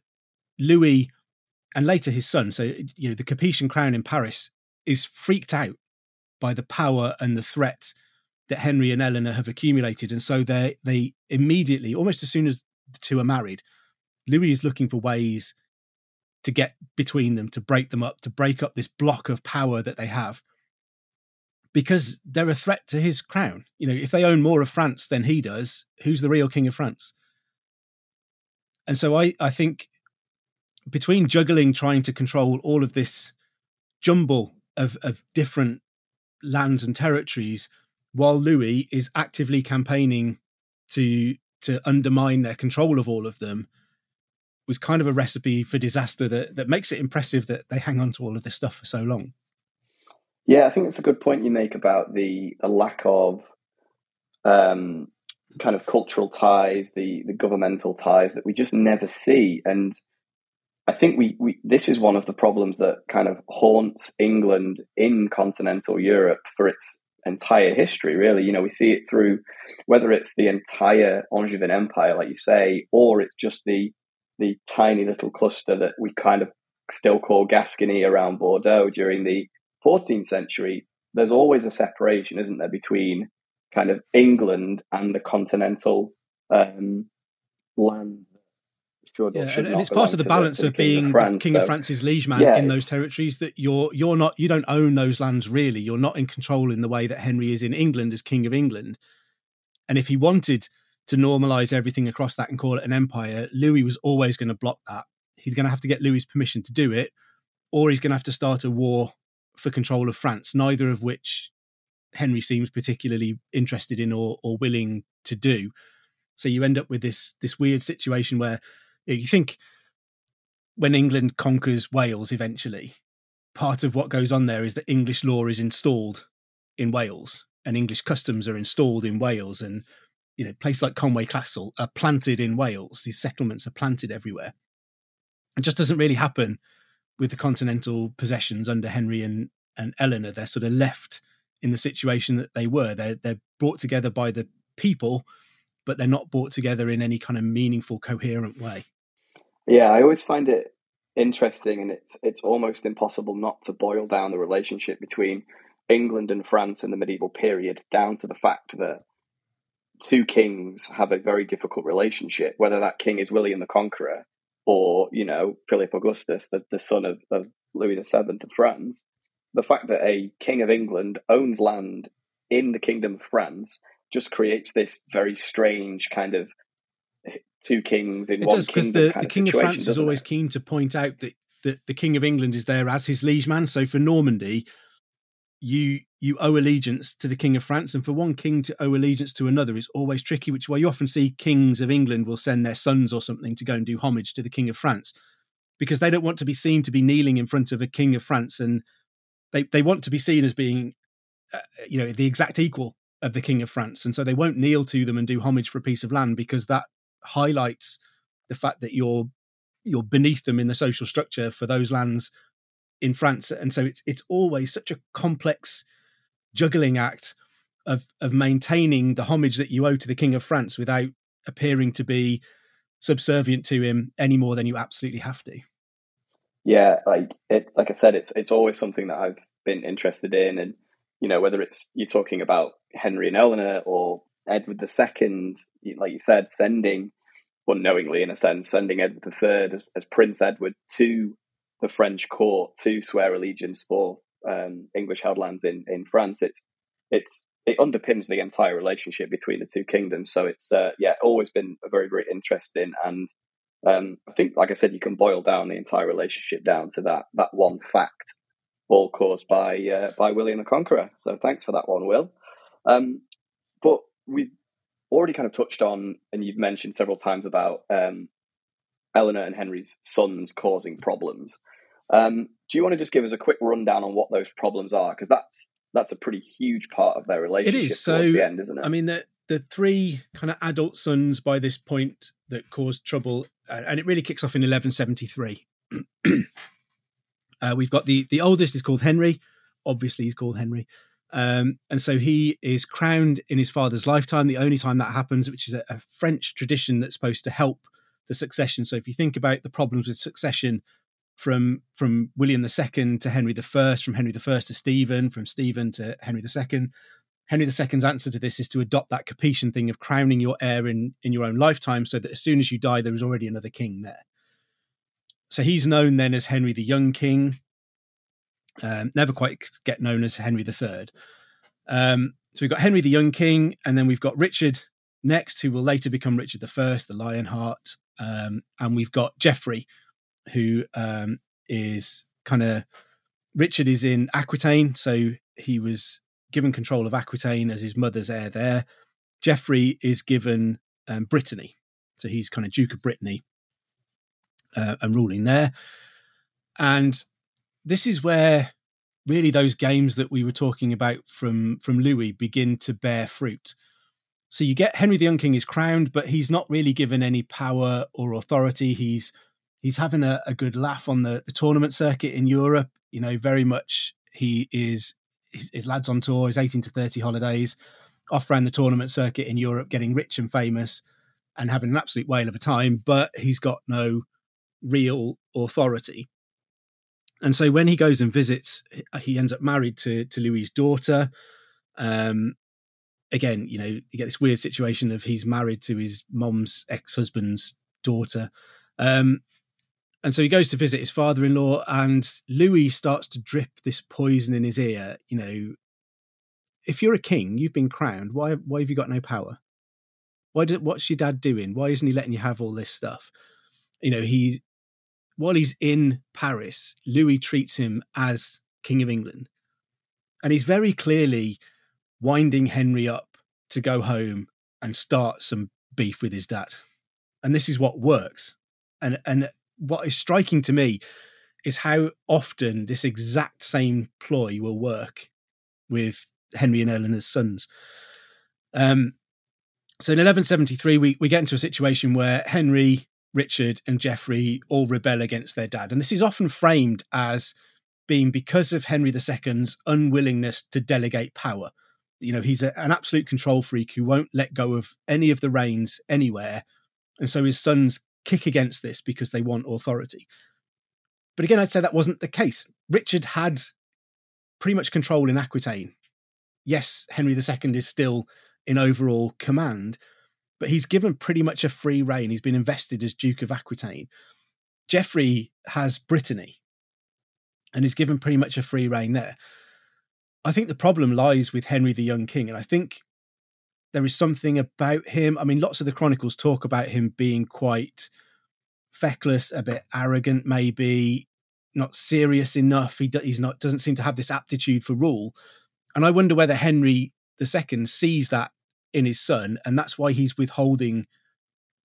Speaker 2: Louis and later his son, so you know, the Capetian crown in Paris is freaked out by the power and the threat that Henry and Eleanor have accumulated, and so they they immediately, almost as soon as the two are married, Louis is looking for ways to get between them, to break them up, to break up this block of power that they have, because they're a threat to his crown. You know, if they own more of France than he does, who's the real king of France? And so I, I think between juggling, trying to control all of this jumble of, of different lands and territories while Louis is actively campaigning to to undermine their control of all of them was kind of a recipe for disaster that that makes it impressive that they hang on to all of this stuff for so long.
Speaker 1: Yeah, I think it's a good point you make about the, the lack of um, kind of cultural ties, the the governmental ties that we just never see. And I think we, we this is one of the problems that kind of haunts England in continental Europe for its entire history, really. You know, we see it through whether it's the entire Angevin Empire, like you say, or it's just the the tiny little cluster that we kind of still call Gascony around Bordeaux during the 14th century. There's always a separation, isn't there, between kind of England and the continental um, land
Speaker 2: should yeah, and, and it's part of the balance the, of being of France, King so, of France's liege man yeah, in those territories that you're you're not you don't own those lands really. You're not in control in the way that Henry is in England as King of England. And if he wanted to normalize everything across that and call it an empire, Louis was always going to block that. He's going to have to get Louis's permission to do it, or he's going to have to start a war for control of France. Neither of which Henry seems particularly interested in or, or willing to do. So you end up with this this weird situation where you think when England conquers Wales eventually, part of what goes on there is that English law is installed in Wales and English customs are installed in Wales and you know places like Conway Castle are planted in Wales. These settlements are planted everywhere. It just doesn't really happen with the continental possessions under Henry and and Eleanor. They're sort of left in the situation that they were. They're they're brought together by the people but they're not brought together in any kind of meaningful coherent way
Speaker 1: yeah, I always find it interesting, and it's it's almost impossible not to boil down the relationship between England and France in the medieval period down to the fact that two kings have a very difficult relationship, whether that king is William the Conqueror or, you know, Philip Augustus, the, the son of, of Louis VII of France. The fact that a king of England owns land in the kingdom of France just creates this very strange kind of two kings in it one does, because
Speaker 2: the, the King of, France is always it? keen to point out that, that the King of England is there as his liege man. So for Normandy, you you owe allegiance to the King of France, and for one king to owe allegiance to another is always tricky. Which is why you often see kings of England will send their sons or something to go and do homage to the King of France, because they don't want to be seen to be kneeling in front of a King of France, and they they want to be seen as being, uh, you know, the exact equal of the King of France, and so they won't kneel to them and do homage for a piece of land because that highlights the fact that you're you're beneath them in the social structure for those lands in France, and so it's it's always such a complex juggling act of of maintaining the homage that you owe to the King of France without appearing to be subservient to him any more than you absolutely have to.
Speaker 1: Yeah, like it, like I said, it's it's always something that I've been interested in, and you know whether it's you're talking about Henry and Eleanor or Edward II, like you said, sending unknowingly, in a sense, sending Edward III as, as Prince Edward to the French court to swear allegiance for um, English held lands in, in France. It's it's it underpins the entire relationship between the two kingdoms. So it's uh, yeah, always been a very very interesting and um, I think, like I said, you can boil down the entire relationship down to that that one fact, all caused by uh, by William the Conqueror. So thanks for that one, Will. Um, we've already kind of touched on, and you've mentioned several times about um, Eleanor and Henry's sons causing problems. Um, do you want to just give us a quick rundown on what those problems are? Because that's that's a pretty huge part of their relationship.
Speaker 2: It is. So,
Speaker 1: the end, isn't it?
Speaker 2: I mean, the the three kind of adult sons by this point that caused trouble, uh, and it really kicks off in 1173. uh, we've got the the oldest is called Henry. Obviously, he's called Henry. Um, and so he is crowned in his father's lifetime, the only time that happens, which is a, a French tradition that's supposed to help the succession. So if you think about the problems with succession from from William II to Henry I, from Henry I to Stephen, from Stephen to Henry II. Henry II's answer to this is to adopt that Capetian thing of crowning your heir in, in your own lifetime so that as soon as you die, there is already another king there. So he's known then as Henry the Young King, um, never quite get known as Henry III. Um, so we've got Henry the Young King, and then we've got Richard next, who will later become Richard I, the Lionheart. Um, and we've got Geoffrey, who um, is kind of Richard is in Aquitaine, so he was given control of Aquitaine as his mother's heir there. Geoffrey is given um, Brittany, so he's kind of Duke of Brittany uh, and ruling there. And this is where really those games that we were talking about from from Louis begin to bear fruit. So you get Henry the Young King is crowned, but he's not really given any power or authority. He's he's having a, a good laugh on the, the tournament circuit in Europe. You know, very much he is his, his, lads on tour, his 18 to 30 holidays, off around the tournament circuit in Europe, getting rich and famous and having an absolute whale of a time, but he's got no real authority. And so when he goes and visits, he ends up married to to Louis's daughter. Um, again, you know, you get this weird situation of he's married to his mom's ex husband's daughter. Um, and so he goes to visit his father-in-law and louis starts to drip this poison in his ear you know. If you're a king you've been crowned. Why why have you got no power? Why did what's your dad doing? Why isn't he letting you have all this stuff? You know he while he's in paris louis treats him as king of england. And he's very clearly winding henry up to go home and start some beef with his dad. And this is what works. And and what is striking to me is how often this exact same ploy will work with Henry and Eleanor's sons. Um, so in 1173, we, we get into a situation where Henry, Richard, and Geoffrey all rebel against their dad. And this is often framed as being because of Henry II's unwillingness to delegate power. You know, he's a, an absolute control freak who won't let go of any of the reins anywhere. And so his sons kick against this because they want authority. But again, I'd say that wasn't the case. Richard had pretty much control in Aquitaine. Yes, Henry II is still in overall command, but he's given pretty much a free reign. He's been invested as Duke of Aquitaine. Geoffrey has Brittany and is given pretty much a free reign there. I think the problem lies with Henry the Young King, and I think there is something about him. I mean, lots of the chronicles talk about him being quite feckless, a bit arrogant, maybe not serious enough. He he's not doesn't seem to have this aptitude for rule, and I wonder whether Henry II sees that in his son, and that's why he's withholding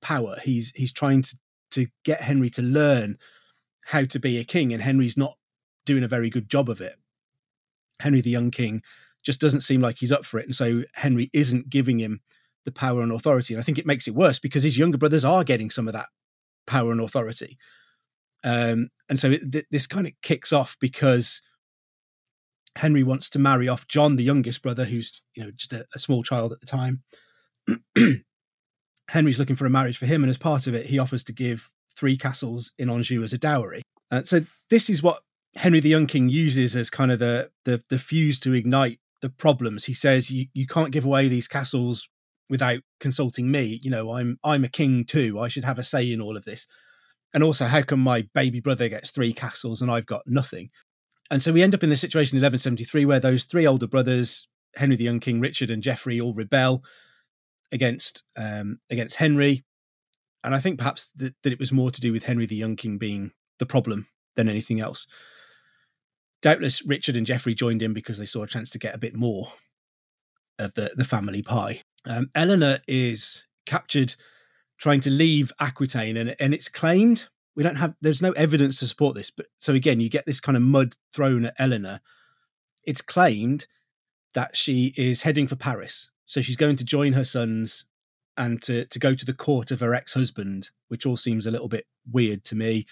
Speaker 2: power. He's he's trying to to get Henry to learn how to be a king, and Henry's not doing a very good job of it. Henry the young king just doesn't seem like he's up for it. And so Henry isn't giving him the power and authority. And I think it makes it worse because his younger brothers are getting some of that power and authority. Um, and so it, th- this kind of kicks off because Henry wants to marry off John, the youngest brother, who's you know just a, a small child at the time. Henry's looking for a marriage for him, and as part of it, he offers to give three castles in Anjou as a dowry. Uh, so this is what Henry the Young King uses as kind of the the, the fuse to ignite the problems. He says you, you can't give away these castles without consulting me. You know, I'm I'm a king too. I should have a say in all of this. And also, how come my baby brother gets three castles and I've got nothing? And so we end up in the situation in 1173 where those three older brothers, Henry the Young King, Richard, and Geoffrey, all rebel against um, against Henry. And I think perhaps that, that it was more to do with Henry the Young King being the problem than anything else. Doubtless, Richard and Geoffrey joined in because they saw a chance to get a bit more of the, the family pie. Um, Eleanor is captured trying to leave Aquitaine, and, and it's claimed we don't have there's no evidence to support this, but so again, you get this kind of mud thrown at Eleanor. It's claimed that she is heading for Paris, so she's going to join her sons and to to go to the court of her ex husband, which all seems a little bit weird to me.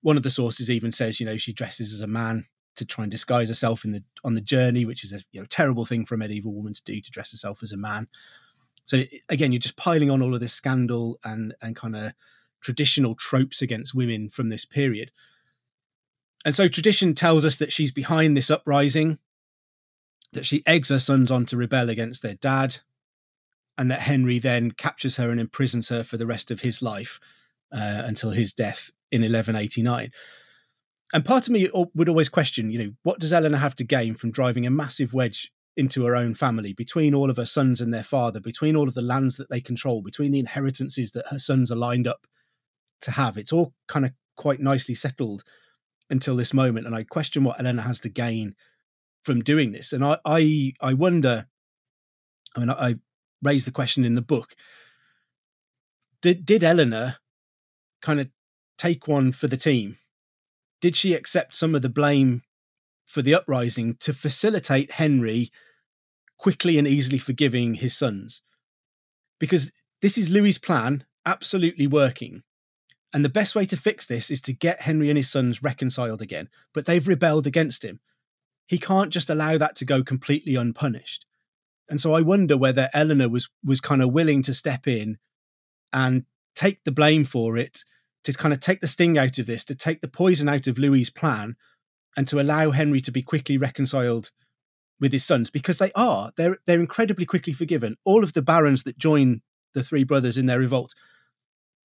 Speaker 2: One of the sources even says, you know, she dresses as a man to try and disguise herself in the on the journey, which is a you know terrible thing for a medieval woman to do to dress herself as a man. So again, you're just piling on all of this scandal and and kind of traditional tropes against women from this period. And so tradition tells us that she's behind this uprising, that she eggs her sons on to rebel against their dad, and that Henry then captures her and imprisons her for the rest of his life uh, until his death in 1189 and part of me would always question, you know, what does Eleanor have to gain from driving a massive wedge into her own family, between all of her sons and their father, between all of the lands that they control, between the inheritances that her sons are lined up to have? It's all kind of quite nicely settled until this moment, and I question what Eleanor has to gain from doing this. And I, I, I wonder. I mean, I, I raised the question in the book. Did did Eleanor kind of take one for the team? did she accept some of the blame for the uprising to facilitate Henry quickly and easily forgiving his sons? Because this is Louis's plan, absolutely working. And the best way to fix this is to get Henry and his sons reconciled again, but they've rebelled against him. He can't just allow that to go completely unpunished. And so I wonder whether Eleanor was was kind of willing to step in and take the blame for it to kind of take the sting out of this, to take the poison out of Louis's plan, and to allow Henry to be quickly reconciled with his sons because they are they're they're incredibly quickly forgiven. All of the barons that join the three brothers in their revolt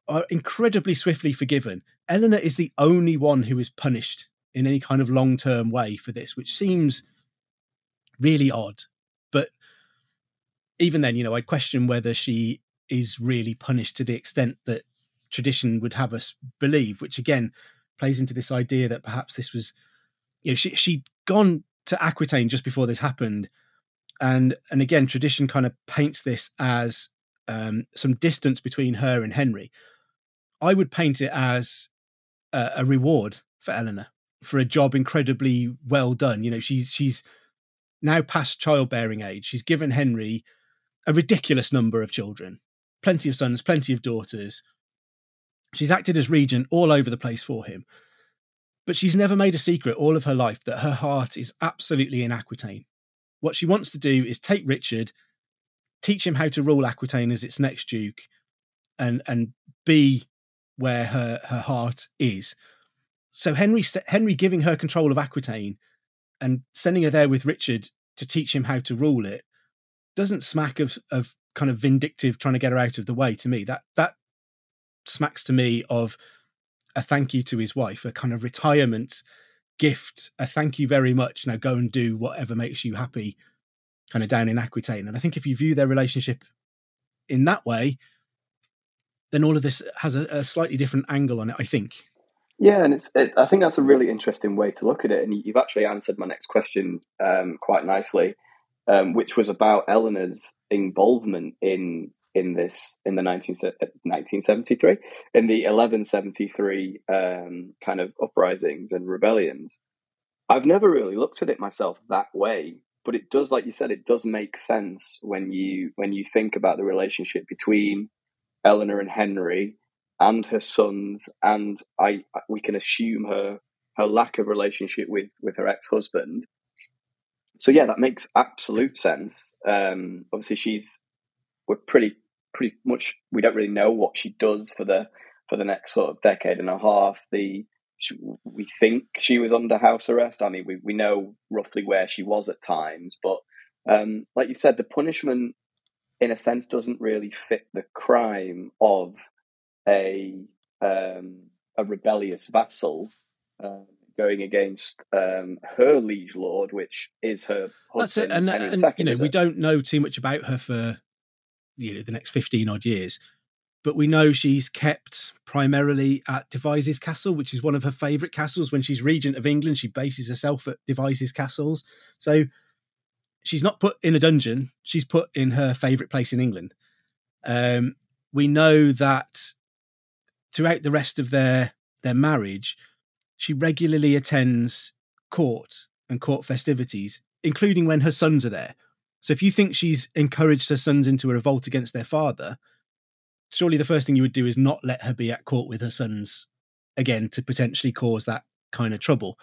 Speaker 2: are incredibly swiftly forgiven. Eleanor is the only one who is punished in any kind of long term way for this, which seems really odd. But even then, you know, I question whether she is really punished to the extent that tradition would have us believe, which again plays into this idea that perhaps this was, you know, she she'd gone to Aquitaine just before this happened, and and again tradition kind of paints this as um, some distance between her and Henry. I would paint it as a, a reward for Eleanor for a job incredibly well done. You know, she's she's now past childbearing age. She's given Henry a ridiculous number of children, plenty of sons, plenty of daughters, She's acted as regent all over the place for him. But she's never made a secret all of her life that her heart is absolutely in Aquitaine. What she wants to do is take Richard, teach him how to rule Aquitaine as its next duke, and and be where her her heart is. So Henry Henry giving her control of Aquitaine and sending her there with Richard to teach him how to rule it doesn't smack of of kind of vindictive trying to get her out of the way to me. That that smacks to me of a thank you to his wife, a kind of retirement gift, a thank you very much. Now go and do whatever makes you happy, kind of down in Aquitaine. And I think if you view their relationship in that way, then all of this has a, a slightly different angle on it, I think.
Speaker 1: Yeah, and it's. It, I think that's a really interesting way to look at it, and you've actually answered my next question um, quite nicely, um, which was about Eleanor's involvement in in this in the 19, 1973 in the 1173 um, kind of uprisings and rebellions i've never really looked at it myself that way but it does like you said it does make sense when you when you think about the relationship between eleanor and henry and her sons and i we can assume her her lack of relationship with with her ex-husband so yeah that makes absolute sense um obviously she's we're pretty pretty much we don't really know what she does for the for the next sort of decade and a half. The she, we think she was under house arrest. I mean, we we know roughly where she was at times, but um, like you said, the punishment in a sense doesn't really fit the crime of a um, a rebellious vassal uh, going against um, her liege lord, which is her husband. That's it,
Speaker 2: and,
Speaker 1: and II,
Speaker 2: you know we don't know too much about her for you know the next fifteen odd years, but we know she's kept primarily at Devizes Castle, which is one of her favourite castles. When she's regent of England, she bases herself at Devizes Castles, so she's not put in a dungeon; she's put in her favourite place in England. Um, we know that throughout the rest of their their marriage, she regularly attends court and court festivities, including when her sons are there. So if you think she's encouraged her sons into a revolt against their father, surely the first thing you would do is not let her be at court with her sons again to potentially cause that kind of trouble.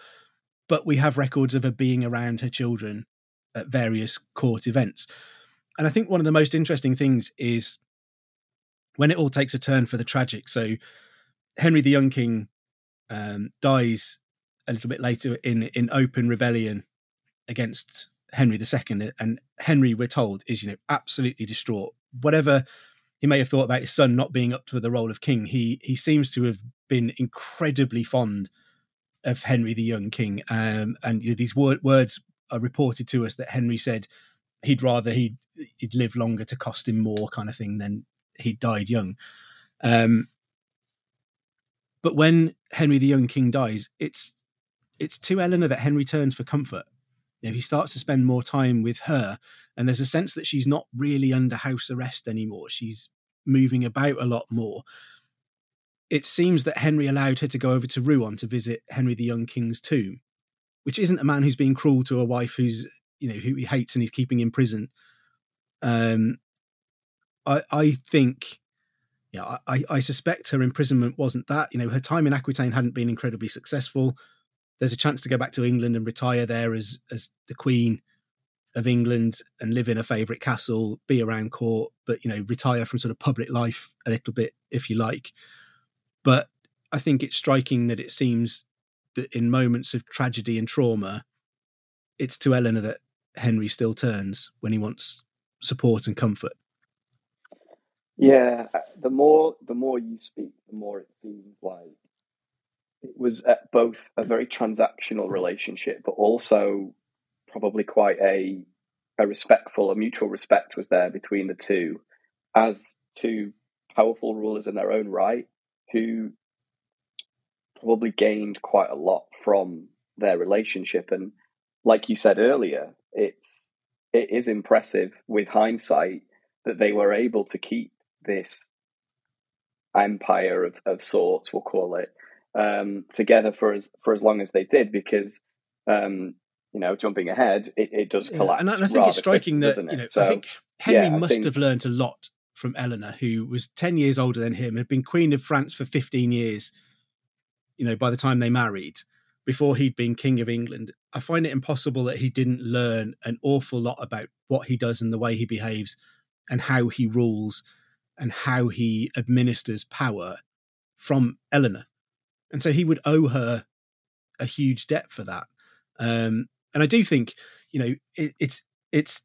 Speaker 2: But we have records of her being around her children at various court events. And I think one of the most interesting things is when it all takes a turn for the tragic. So Henry the Young King um, dies a little bit later in in open rebellion against Henry II, and Henry, we're told, is you know absolutely distraught. Whatever he may have thought about his son not being up to the role of king, he he seems to have been incredibly fond of Henry the young king. Um, and you know, these word, words are reported to us that Henry said he'd rather he'd, he'd live longer to cost him more, kind of thing, than he died young. Um, but when Henry the Young King dies, it's it's to Eleanor that Henry turns for comfort. You know, he starts to spend more time with her, and there's a sense that she's not really under house arrest anymore. She's moving about a lot more. It seems that Henry allowed her to go over to Rouen to visit Henry the Young King's tomb, which isn't a man who's being cruel to a wife who's you know who he hates and he's keeping in prison. Um, I I think yeah, I, I suspect her imprisonment wasn't that. You know, her time in Aquitaine hadn't been incredibly successful. There's a chance to go back to England and retire there as as the Queen of England and live in a favourite castle, be around court, but you know, retire from sort of public life a little bit if you like. But I think it's striking that it seems that in moments of tragedy and trauma, it's to Eleanor that Henry still turns when he wants support and comfort.
Speaker 1: Yeah, uh, the more the more you speak, the more it seems like it was both a very transactional relationship, but also probably quite a a respectful, a mutual respect was there between the two, as two powerful rulers in their own right, who probably gained quite a lot from their relationship. And like you said earlier, it's it is impressive with hindsight that they were able to keep this empire of, of sorts, we'll call it, um, together for as for as long as they did, because um, you know, jumping ahead, it, it does collapse.
Speaker 2: Yeah, and I think it's striking that you know, so, I think Henry yeah, must think... have learned a lot from Eleanor, who was ten years older than him, had been Queen of France for fifteen years. You know, by the time they married, before he'd been King of England, I find it impossible that he didn't learn an awful lot about what he does and the way he behaves and how he rules and how he administers power from Eleanor. And so he would owe her a huge debt for that. Um, and I do think, you know, it, it's it's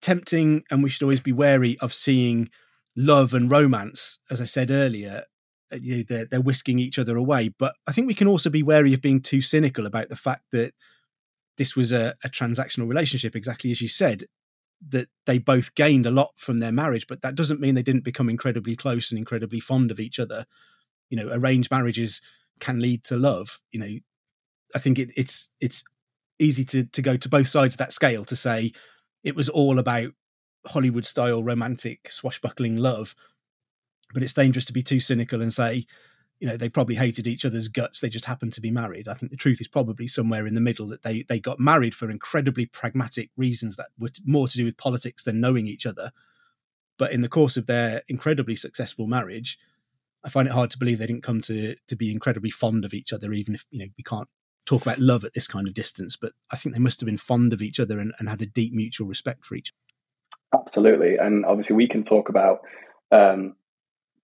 Speaker 2: tempting, and we should always be wary of seeing love and romance, as I said earlier. Uh, you know, they're, they're whisking each other away, but I think we can also be wary of being too cynical about the fact that this was a, a transactional relationship, exactly as you said, that they both gained a lot from their marriage, but that doesn't mean they didn't become incredibly close and incredibly fond of each other. You know, arranged marriages can lead to love. You know, I think it, it's it's easy to to go to both sides of that scale to say it was all about Hollywood style romantic swashbuckling love, but it's dangerous to be too cynical and say you know they probably hated each other's guts they just happened to be married. I think the truth is probably somewhere in the middle that they they got married for incredibly pragmatic reasons that were more to do with politics than knowing each other. But in the course of their incredibly successful marriage i find it hard to believe they didn't come to to be incredibly fond of each other even if you know we can't talk about love at this kind of distance but i think they must have been fond of each other and, and had a deep mutual respect for each
Speaker 1: other absolutely and obviously we can talk about um,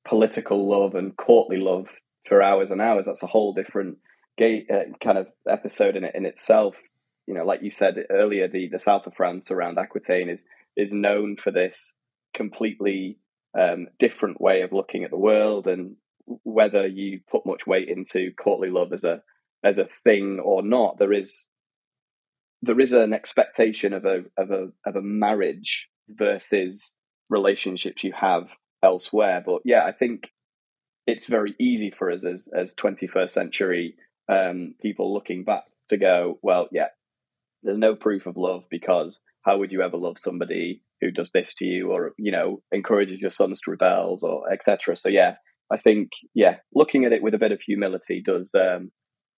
Speaker 1: political love and courtly love for hours and hours. That's a whole different gate uh, kind of episode in it in itself. You know, like you said earlier, the the south of France around Aquitaine is is known for this completely um, different way of looking at the world and whether you put much weight into courtly love as a as a thing or not, there is there is an expectation of a of a of a marriage versus relationships you have elsewhere. But yeah, I think it's very easy for us as as 21st century um, people looking back to go, well, yeah, there's no proof of love because how would you ever love somebody who does this to you or you know encourages your sons to rebel or etc. So yeah, I think yeah, looking at it with a bit of humility does um,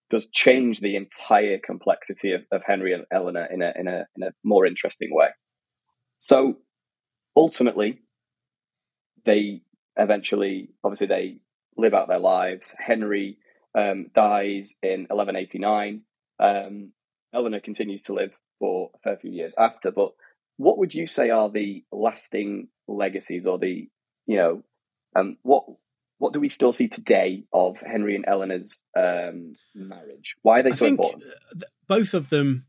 Speaker 1: does change the entire complexity of, of Henry and Eleanor in a in a in a more interesting way. So ultimately, they eventually, obviously, they live out their lives. Henry um, dies in 1189. Um, Eleanor continues to live for a fair few years after. But what would you say are the lasting legacies, or the you know, um, what what do we still see today of Henry and Eleanor's um, marriage? Why are they I so important?
Speaker 2: Both of them,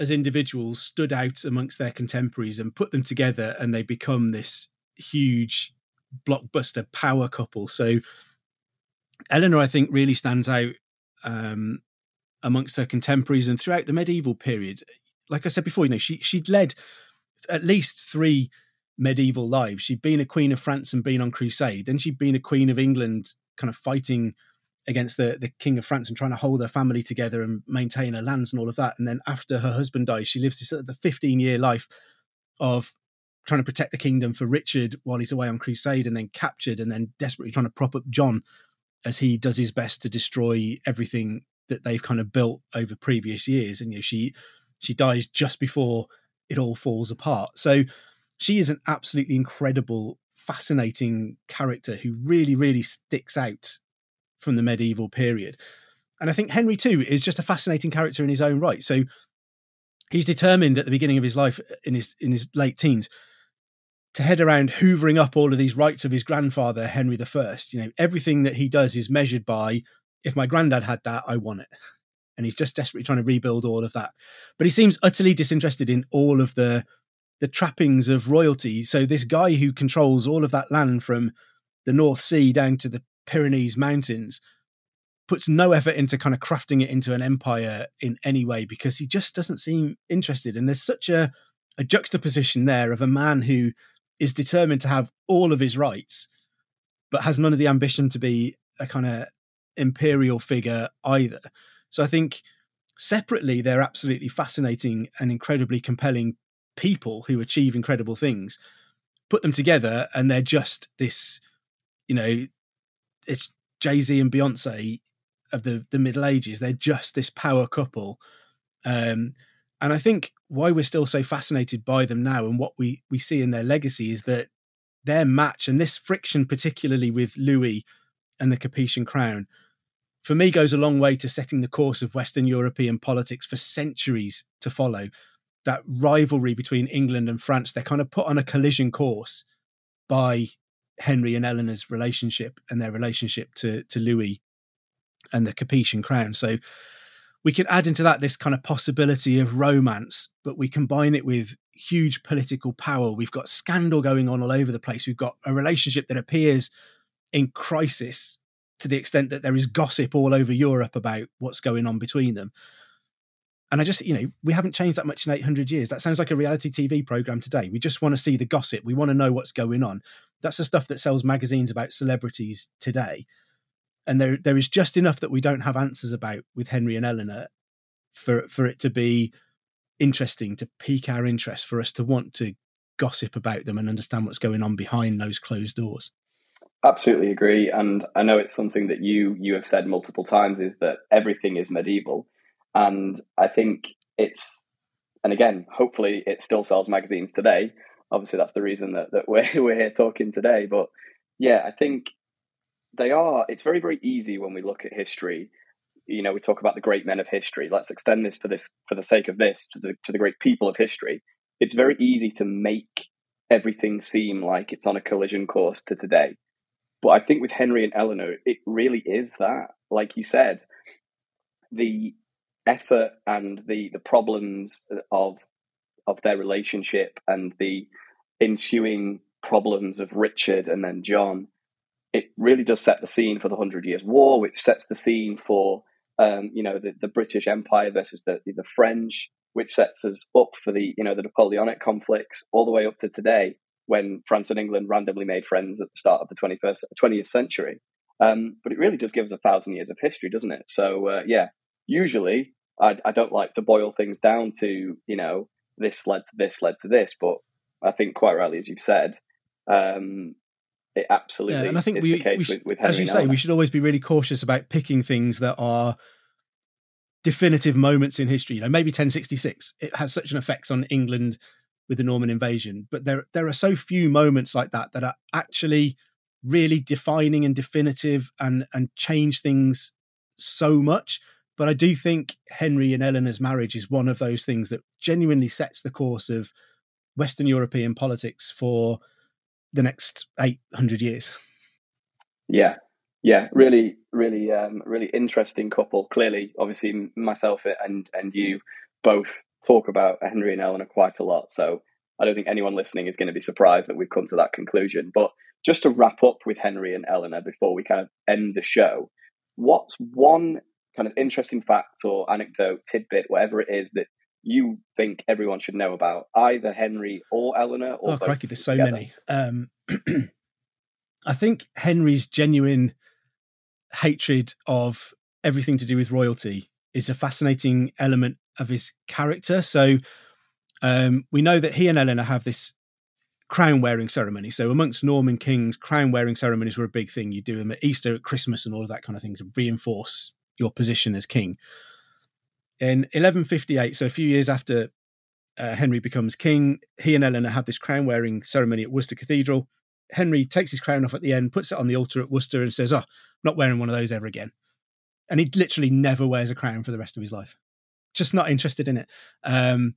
Speaker 2: as individuals, stood out amongst their contemporaries and put them together, and they become this huge blockbuster power couple. So Eleanor, I think, really stands out um, amongst her contemporaries and throughout the medieval period. Like I said before, you know, she she'd led at least three medieval lives. She'd been a queen of France and been on crusade. Then she'd been a queen of England, kind of fighting against the the king of France and trying to hold her family together and maintain her lands and all of that. And then after her husband dies, she lives this the 15 year life of trying to protect the kingdom for Richard while he's away on crusade and then captured and then desperately trying to prop up John as he does his best to destroy everything that they've kind of built over previous years. And you know, she she dies just before it all falls apart. So she is an absolutely incredible, fascinating character who really, really sticks out from the medieval period. And I think Henry too is just a fascinating character in his own right. So he's determined at the beginning of his life in his in his late teens to head around hoovering up all of these rights of his grandfather Henry I. You know, everything that he does is measured by if my granddad had that, I want it. And he's just desperately trying to rebuild all of that. But he seems utterly disinterested in all of the the trappings of royalty. So this guy who controls all of that land from the North Sea down to the Pyrenees Mountains puts no effort into kind of crafting it into an empire in any way because he just doesn't seem interested. And there's such a, a juxtaposition there of a man who is determined to have all of his rights, but has none of the ambition to be a kind of imperial figure either. So I think separately, they're absolutely fascinating and incredibly compelling people who achieve incredible things. Put them together, and they're just this, you know, it's Jay Z and Beyonce of the the Middle Ages. They're just this power couple. Um, and I think why we're still so fascinated by them now and what we we see in their legacy is that their match and this friction, particularly with Louis and the Capetian crown, for me goes a long way to setting the course of Western European politics for centuries to follow. That rivalry between England and France, they're kind of put on a collision course by Henry and Eleanor's relationship and their relationship to, to Louis and the Capetian crown. So we can add into that this kind of possibility of romance, but we combine it with huge political power. We've got scandal going on all over the place. We've got a relationship that appears in crisis to the extent that there is gossip all over Europe about what's going on between them. And I just, you know, we haven't changed that much in 800 years. That sounds like a reality TV program today. We just want to see the gossip. We want to know what's going on. That's the stuff that sells magazines about celebrities today and there there is just enough that we don't have answers about with Henry and Eleanor for for it to be interesting to pique our interest for us to want to gossip about them and understand what's going on behind those closed doors.
Speaker 1: Absolutely agree. And i know it's something that you you have said multiple times is that everything is medieval. And i think it's and again hopefully it still sells magazines today. Obviously that's the reason that, that we're, we're here talking today. But yeah i think they are. It's very very easy when we look at history. You know, we talk about the great men of history. Let's extend this for this for the sake of this to the to the great people of history. It's very easy to make everything seem like it's on a collision course to today. But I think with Henry and Eleanor, it really is that. Like you said, the effort and the the problems of of their relationship and the ensuing problems of Richard and then John it really does set the scene for the Hundred Years' War, which sets the scene for um, you know the, the British Empire versus the the French, which sets us up for the you know the Napoleonic conflicts all the way up to today when France and England randomly made friends at the start of the 21st 20th century. Um, but it really just gives a thousand years of history, doesn't it? So uh, yeah, usually I, I don't like to boil things down to you know this led to this led to this, but I think quite rightly as you've said, um, it absolutely yeah, and I think we, we should, with, with
Speaker 2: as you say, we should always be really cautious about picking things that are definitive moments in history. You know, maybe 1066 it has such an effect on England with the Norman invasion, but there there are so few moments like that that are actually really defining and definitive and and change things so much. But I do think Henry and Eleanor's marriage is one of those things that genuinely sets the course of Western European politics for the next 800 years.
Speaker 1: Yeah, yeah, really, really, um, really interesting couple. Clearly, obviously, myself and and you both talk about Henry and Eleanor quite a lot. So I don't think anyone listening is going to be surprised that we've come to that conclusion. But just to wrap up with Henry and Eleanor before we kind of end the show, what's one kind of interesting fact or anecdote, tidbit, whatever it is that you think everyone should know about either Henry or Eleanor? Or
Speaker 2: oh, crikey, there's so many. Um, I think Henry's genuine hatred of everything to do with royalty is a fascinating element of his character. So um, we know that he and Eleanor have this crown wearing ceremony. So amongst Norman kings, crown wearing ceremonies were a big thing. You do them at Easter, at Christmas, and all of that kind of thing to reinforce your position as king. In 1158, so a few years after uh, Henry becomes king, he and Eleanor have this crown wearing ceremony at Worcester Cathedral. Henry takes his crown off at the end, puts it on the altar at Worcester, and says, Oh, I'm not wearing one of those ever again. And he literally never wears a crown for the rest of his life. Just not interested in it. Um,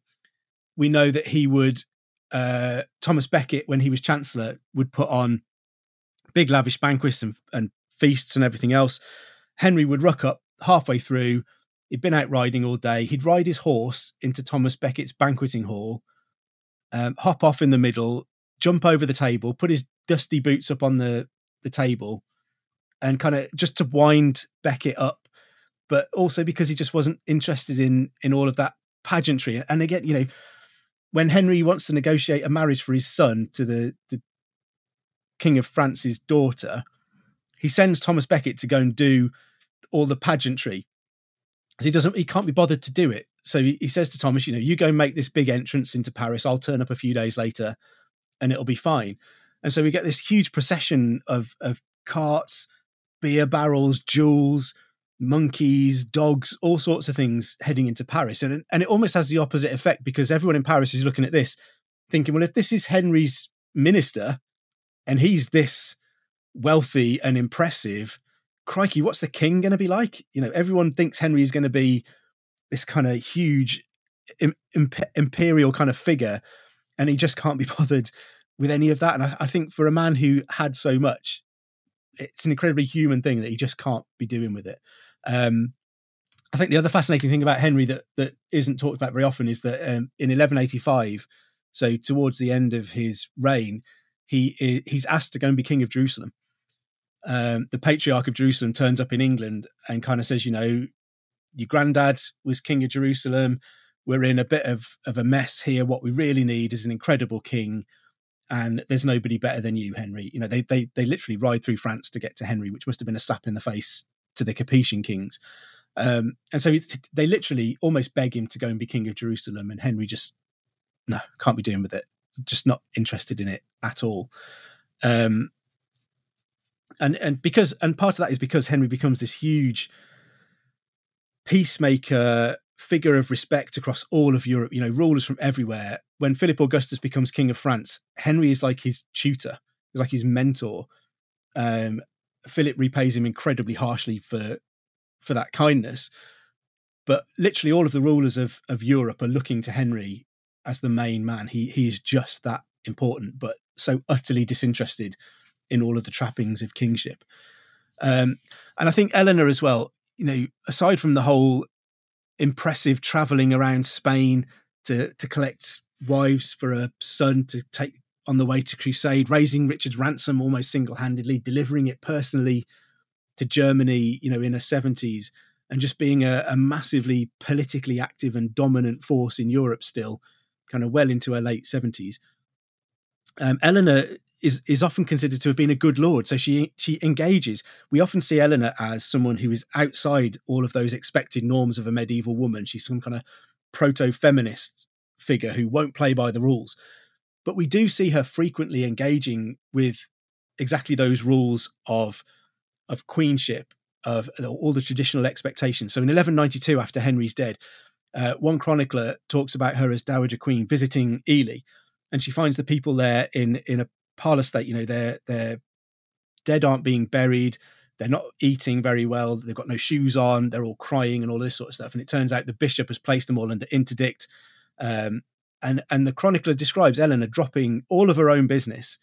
Speaker 2: we know that he would, uh, Thomas Becket, when he was Chancellor, would put on big lavish banquets and, and feasts and everything else. Henry would ruck up halfway through, He'd been out riding all day. He'd ride his horse into Thomas Becket's banqueting hall, um, hop off in the middle, jump over the table, put his dusty boots up on the, the table, and kind of just to wind Becket up, but also because he just wasn't interested in in all of that pageantry. And again, you know, when Henry wants to negotiate a marriage for his son to the, the King of France's daughter, he sends Thomas Becket to go and do all the pageantry he doesn't he can't be bothered to do it. So he, he, says to thomas you know you go make this big entrance into paris. I'll turn up a few days later and it'll be fine. And so we get this huge procession of of carts beer barrels jewels monkeys dogs all sorts of things heading into paris. And and it almost has the opposite effect because everyone in paris is looking at this thinking well if this is henry's minister and he's this wealthy and impressive crikey, what's the king going to be like? You know, everyone thinks Henry is going to be this kind of huge imp- imperial kind of figure, and he just can't be bothered with any of that. And I, I, think for a man who had so much, it's an incredibly human thing that he just can't be doing with it. Um, I think the other fascinating thing about Henry that that isn't talked about very often is that um, in 1185, so towards the end of his reign, he he's asked to go and be king of Jerusalem um, the patriarch of Jerusalem turns up in England and kind of says, you know, your granddad was king of Jerusalem. We're in a bit of, of a mess here. What we really need is an incredible king. And there's nobody better than you, Henry. You know, they, they, they literally ride through France to get to Henry, which must have been a slap in the face to the Capetian kings. Um, and so they literally almost beg him to go and be king of Jerusalem. And Henry just, no, can't be doing with it. Just not interested in it at all. Um, and and because and part of that is because Henry becomes this huge peacemaker figure of respect across all of Europe. You know, rulers from everywhere. When Philip Augustus becomes king of France, Henry is like his tutor. He's like his mentor. Um, Philip repays him incredibly harshly for for that kindness. But literally, all of the rulers of of Europe are looking to Henry as the main man. He he is just that important, but so utterly disinterested in all of the trappings of kingship. Um, and I think Eleanor as well, you know, aside from the whole impressive traveling around Spain to to collect wives for a son to take on the way to crusade, raising Richard's ransom almost single handedly, delivering it personally to Germany, you know, in her 70s, and just being a, a, massively politically active and dominant force in Europe still, kind of well into her late 70s. Um, Eleanor is is often considered to have been a good lord, so she she engages. We often see Eleanor as someone who is outside all of those expected norms of a medieval woman. She's some kind of proto feminist figure who won't play by the rules. But we do see her frequently engaging with exactly those rules of of queenship, of all the traditional expectations. So in 1192, after Henry's dead, uh, one chronicler talks about her as Dowager Queen visiting Ely, and she finds the people there in in a parlor state. You know, their their dead aren't being buried. They're not eating very well. They've got no shoes on. They're all crying and all this sort of stuff. And it turns out the bishop has placed them all under interdict. Um, and and the chronicler describes Eleanor dropping all of her own business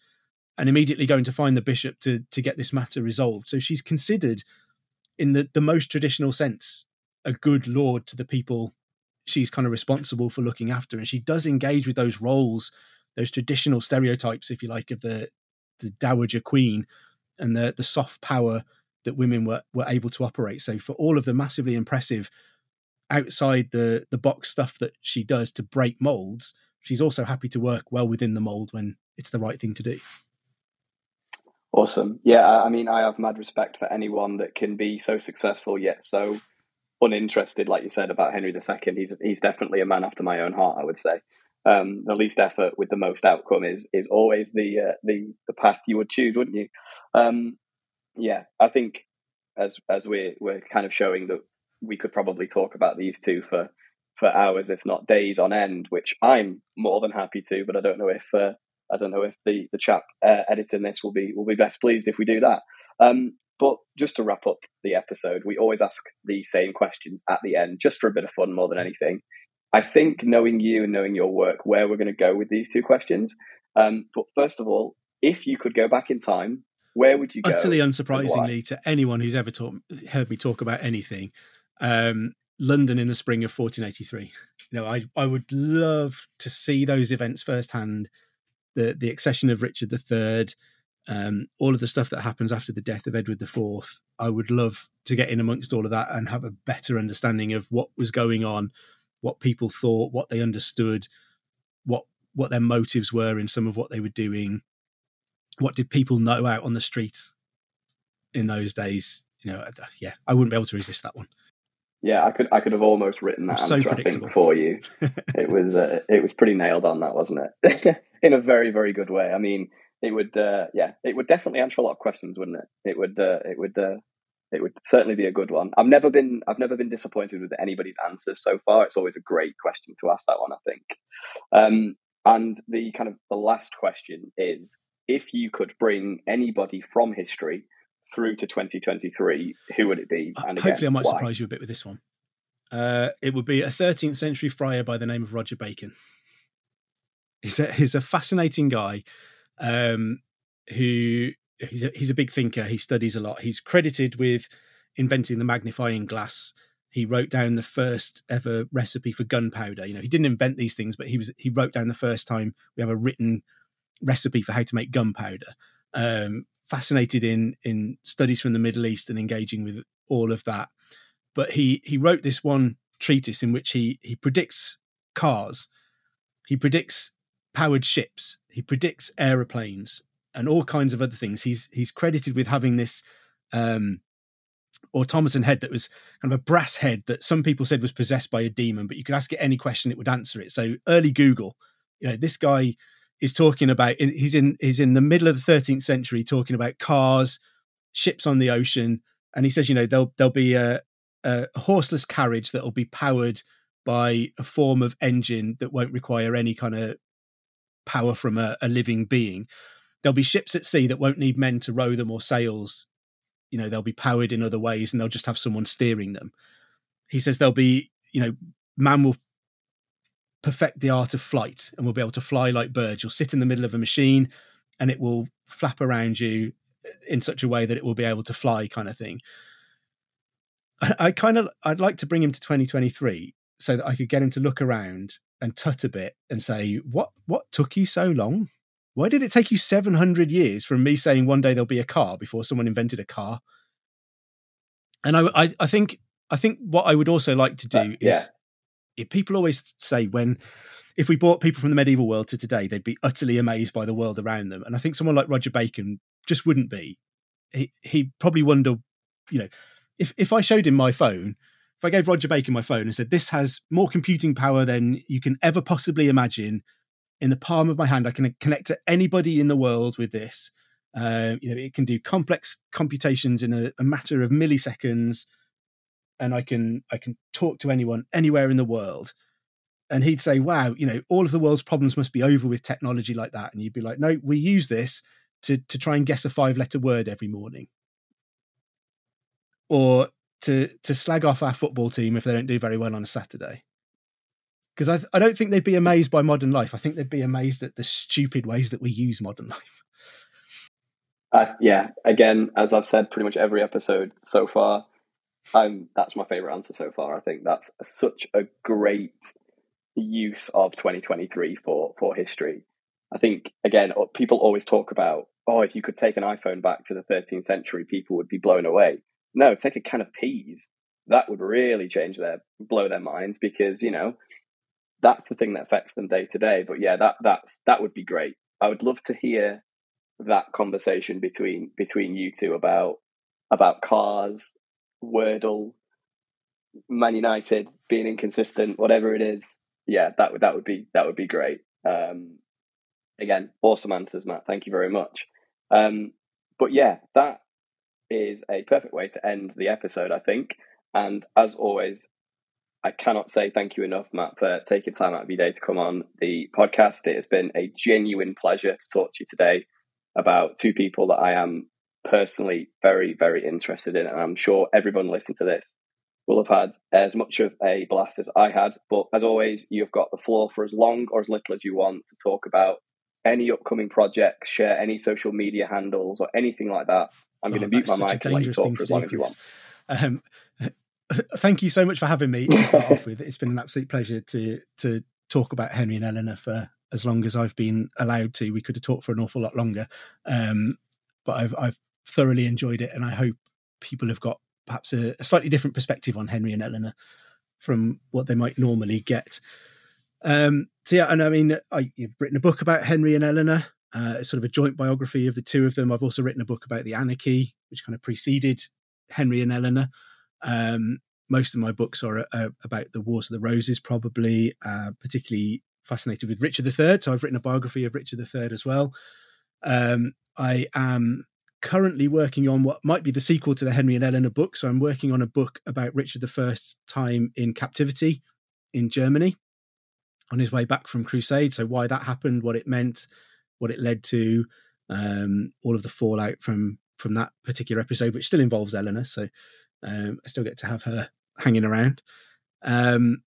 Speaker 2: and immediately going to find the bishop to to get this matter resolved. So she's considered, in the the most traditional sense, a good lord to the people she's kind of responsible for looking after, and she does engage with those roles, those traditional stereotypes, if you like, of the the dowager queen and the the soft power that women were were able to operate. So for all of the massively impressive outside the the box stuff that she does to break molds, she's also happy to work well within the mold when it's the right thing to do.
Speaker 1: Awesome. Yeah, I mean, I have mad respect for anyone that can be so successful yet so uninterested, like you said about Henry II. He's he's definitely a man after my own heart. I would say. Um, the least effort with the most outcome is is always the uh, the the path you would choose, wouldn't you? Um, yeah, I think as as we're we're kind of showing that we could probably talk about these two for for hours, if not days on end, which I'm more than happy to. But I don't know if uh, I don't know if the the chap uh, editing this will be will be best pleased if we do that. Um, but just to wrap up the episode, we always ask the same questions at the end, just for a bit of fun more than anything. I think knowing you and knowing your work, where we're going to go with these two questions. Um, but first of all, if you could go back in time, where would you go?
Speaker 2: Utterly unsurprisingly to anyone who's ever talk, heard me talk about anything, um, London in the spring of 1483. You know, I I would love to see those events firsthand. The the accession of Richard III, um, all of the stuff that happens after the death of Edward IV. I would love to get in amongst all of that and have a better understanding of what was going on, what people thought, what they understood, what what their motives were in some of what they were doing. What did people know out on the street in those days? You know, yeah, I wouldn't be able to resist that one.
Speaker 1: Yeah, I could I could have almost written that answer I think for you. it was uh, it was pretty nailed on that, wasn't it? In a very very good way. I mean, it would uh, yeah, it would definitely answer a lot of questions, wouldn't it? It would uh, it would uh, it would certainly be a good one. I've never been I've never been disappointed with anybody's answers so far. It's always a great question to ask that one, I think. Um, and the kind of the last question is if you could bring anybody from history through to 2023, who would it be?
Speaker 2: Uh, and again, Hopefully, I might why? surprise you a bit with this one. Uh, it would be a 13th century friar by the name of Roger Bacon. He's a, he's a fascinating guy um, who he's a, he's a big thinker. He studies a lot. He's credited with inventing the magnifying glass. He wrote down the first ever recipe for gunpowder. You know, he didn't invent these things, but he was he wrote down the first time we have a written recipe for how to make gunpowder. Um, fascinated in in studies from the Middle East and engaging with all of that. But he he wrote this one treatise in which he he predicts cars, he predicts powered ships, he predicts aeroplanes, and all kinds of other things. He's he's credited with having this um, automaton head that was kind of a brass head that some people said was possessed by a demon, but you could ask it any question, it would answer it. So early Google, you know, this guy is talking about he's in he's in the middle of the 13th century talking about cars ships on the ocean and he says you know there'll there'll be a, a horseless carriage that will be powered by a form of engine that won't require any kind of power from a, a living being there'll be ships at sea that won't need men to row them or sails you know they'll be powered in other ways and they'll just have someone steering them he says there'll be you know man will perfect the art of flight and will be able to fly like birds. You'll sit in the middle of a machine and it will flap around you in such a way that it will be able to fly, kind of thing. I, I kind of I'd like to bring him to 2023 so that I could get him to look around and tut a bit and say, "What what took you so long? Why did it take you 700 years from me saying one day there'll be a car before someone invented a car? And I, I, I think, I think what I would also like to do uh, yeah. is, people always say when, if we brought people from the medieval world to today, they'd be utterly amazed by the world around them. And I think someone like Roger Bacon just wouldn't be. He, he'd probably wonder, you know, if, if I showed him my phone, if I gave Roger Bacon my phone and said, this has more computing power than you can ever possibly imagine in the palm of my hand, I can connect to anybody in the world with this. Uh, you know, it can do complex computations in a, a matter of milliseconds, and I can I can talk to anyone anywhere in the world. And he'd say, "Wow, you know, all of the world's problems must be over with technology like that." And you'd be like, "No, we use this to to try and guess a five letter word every morning." Or to to slag off our football team if they don't do very well on a Saturday because I, I don't think they'd be amazed by modern life. I think they'd be amazed at the stupid ways that we use modern life.
Speaker 1: Uh, yeah, again, as I've said pretty much every episode so far, I'm that's my favorite answer so far. I think that's such a great use of 2023 for for history. I think again, people always talk about, oh, if you could take an iPhone back to the 13th century, people would be blown away. No, take a can of peas. That would really change their blow their minds because you know that's the thing that affects them day to day. But yeah, that that's that would be great. I would love to hear that conversation between between you two about about cars, Wordle, Man United being inconsistent, whatever it is. Yeah, that would that would be that would be great. Um, again, awesome answers, Matt. Thank you very much. Um, but yeah, that is a perfect way to end the episode, I think. And as always, I cannot say thank you enough, Matt, for taking time out of your day to come on the podcast. It has been a genuine pleasure to talk to you today about two people that I am personally very, very interested in. And I'm sure everyone listening to this will have had as much of a blast as I had. But as always, you've got the floor for as long or as little as you want to talk about any upcoming projects, share any social media handles or anything like that. I'm oh, going to mute my mic and let you talk for as long as you want. Um,
Speaker 2: thank you so much for having me to start off with. It's been an absolute pleasure to to talk about Henry and Eleanor for as long as I've been allowed to. We could have talked for an awful lot longer, um, but I've I've thoroughly enjoyed it, and I hope people have got perhaps a, a slightly different perspective on Henry and Eleanor from what they might normally get. Um, so yeah, and I mean, I, you've written a book about Henry and Eleanor. Uh, sort of a joint biography of the two of them. I've also written a book about the anarchy, which kind of preceded Henry and Eleanor. Um, most of my books are, uh, about the Wars of the Roses, probably, uh, particularly fascinated with Richard III. So I've written a biography of Richard III as well. Um, I am currently working on what might be the sequel to the Henry and Eleanor book. So I'm working on a book about Richard I's time in captivity in Germany on his way back from Crusade. So why that happened, what it meant, what it led to, um, all of the fallout from from that particular episode, which still involves Eleanor. So um, I still get to have her hanging around. Um,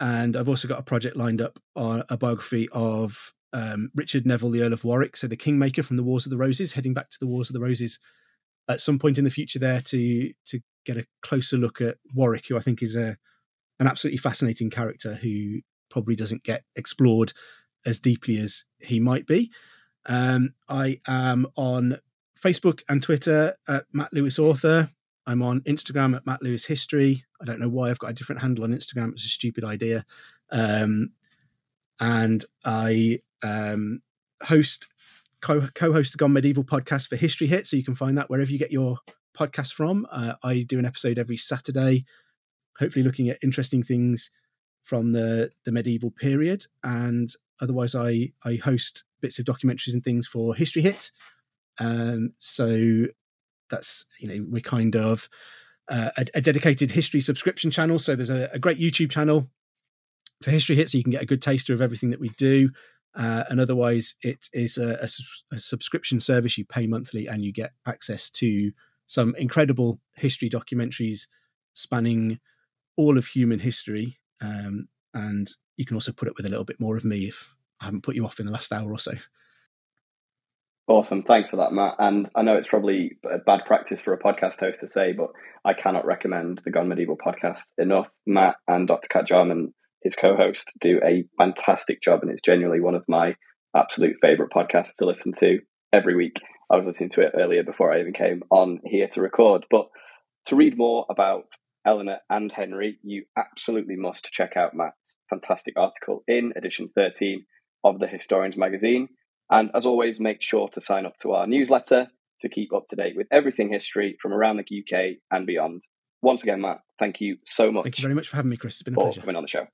Speaker 2: and I've also got a project lined up on a biography of um, Richard Neville, the Earl of Warwick, so the Kingmaker from the Wars of the Roses, heading back to the Wars of the Roses at some point in the future there to to get a closer look at Warwick, who I think is a an absolutely fascinating character who probably doesn't get explored as deeply as he might be. Um, I am on Facebook and Twitter at Matt Lewis Author. I'm on Instagram at Matt Lewis History. I don't know why I've got a different handle on Instagram. It's a stupid idea. Um, and I um, host co- host the Gone Medieval podcast for History Hit, so you can find that wherever you get your podcast from. Uh, I do an episode every Saturday, hopefully looking at interesting things from the the medieval period, and otherwise I I host bits of documentaries and things for History Hit. Um, so that's you know we're kind of uh, a, a, dedicated history subscription channel. So there's a, a, great YouTube channel for History Hit, so you can get a good taster of everything that we do. Uh, and otherwise, it is a, a, subscription service you pay monthly, and you get access to some incredible history documentaries spanning all of human history. Um, and you can also put up with a little bit more of me if I haven't put you off in the last hour or so.
Speaker 1: Awesome. Thanks for that, Matt. And I know it's probably a bad practice for a podcast host to say, but I cannot recommend the Gone Medieval podcast enough. Matt and Dr. Cat Jarman, his co host, do a fantastic job, and it's genuinely one of my absolute favourite podcasts to listen to every week. I was listening to it earlier before I even came on here to record. But to read more about Eleanor and Henry, you absolutely must check out Matt's fantastic article in edition 13 of the Historians magazine. And as always, make sure to sign up to our newsletter to keep up to date with everything history from around the UK and beyond. Once again, Matt, thank you so much.
Speaker 2: Thank you very much for having me, Chris. It's been a pleasure.
Speaker 1: coming on the show.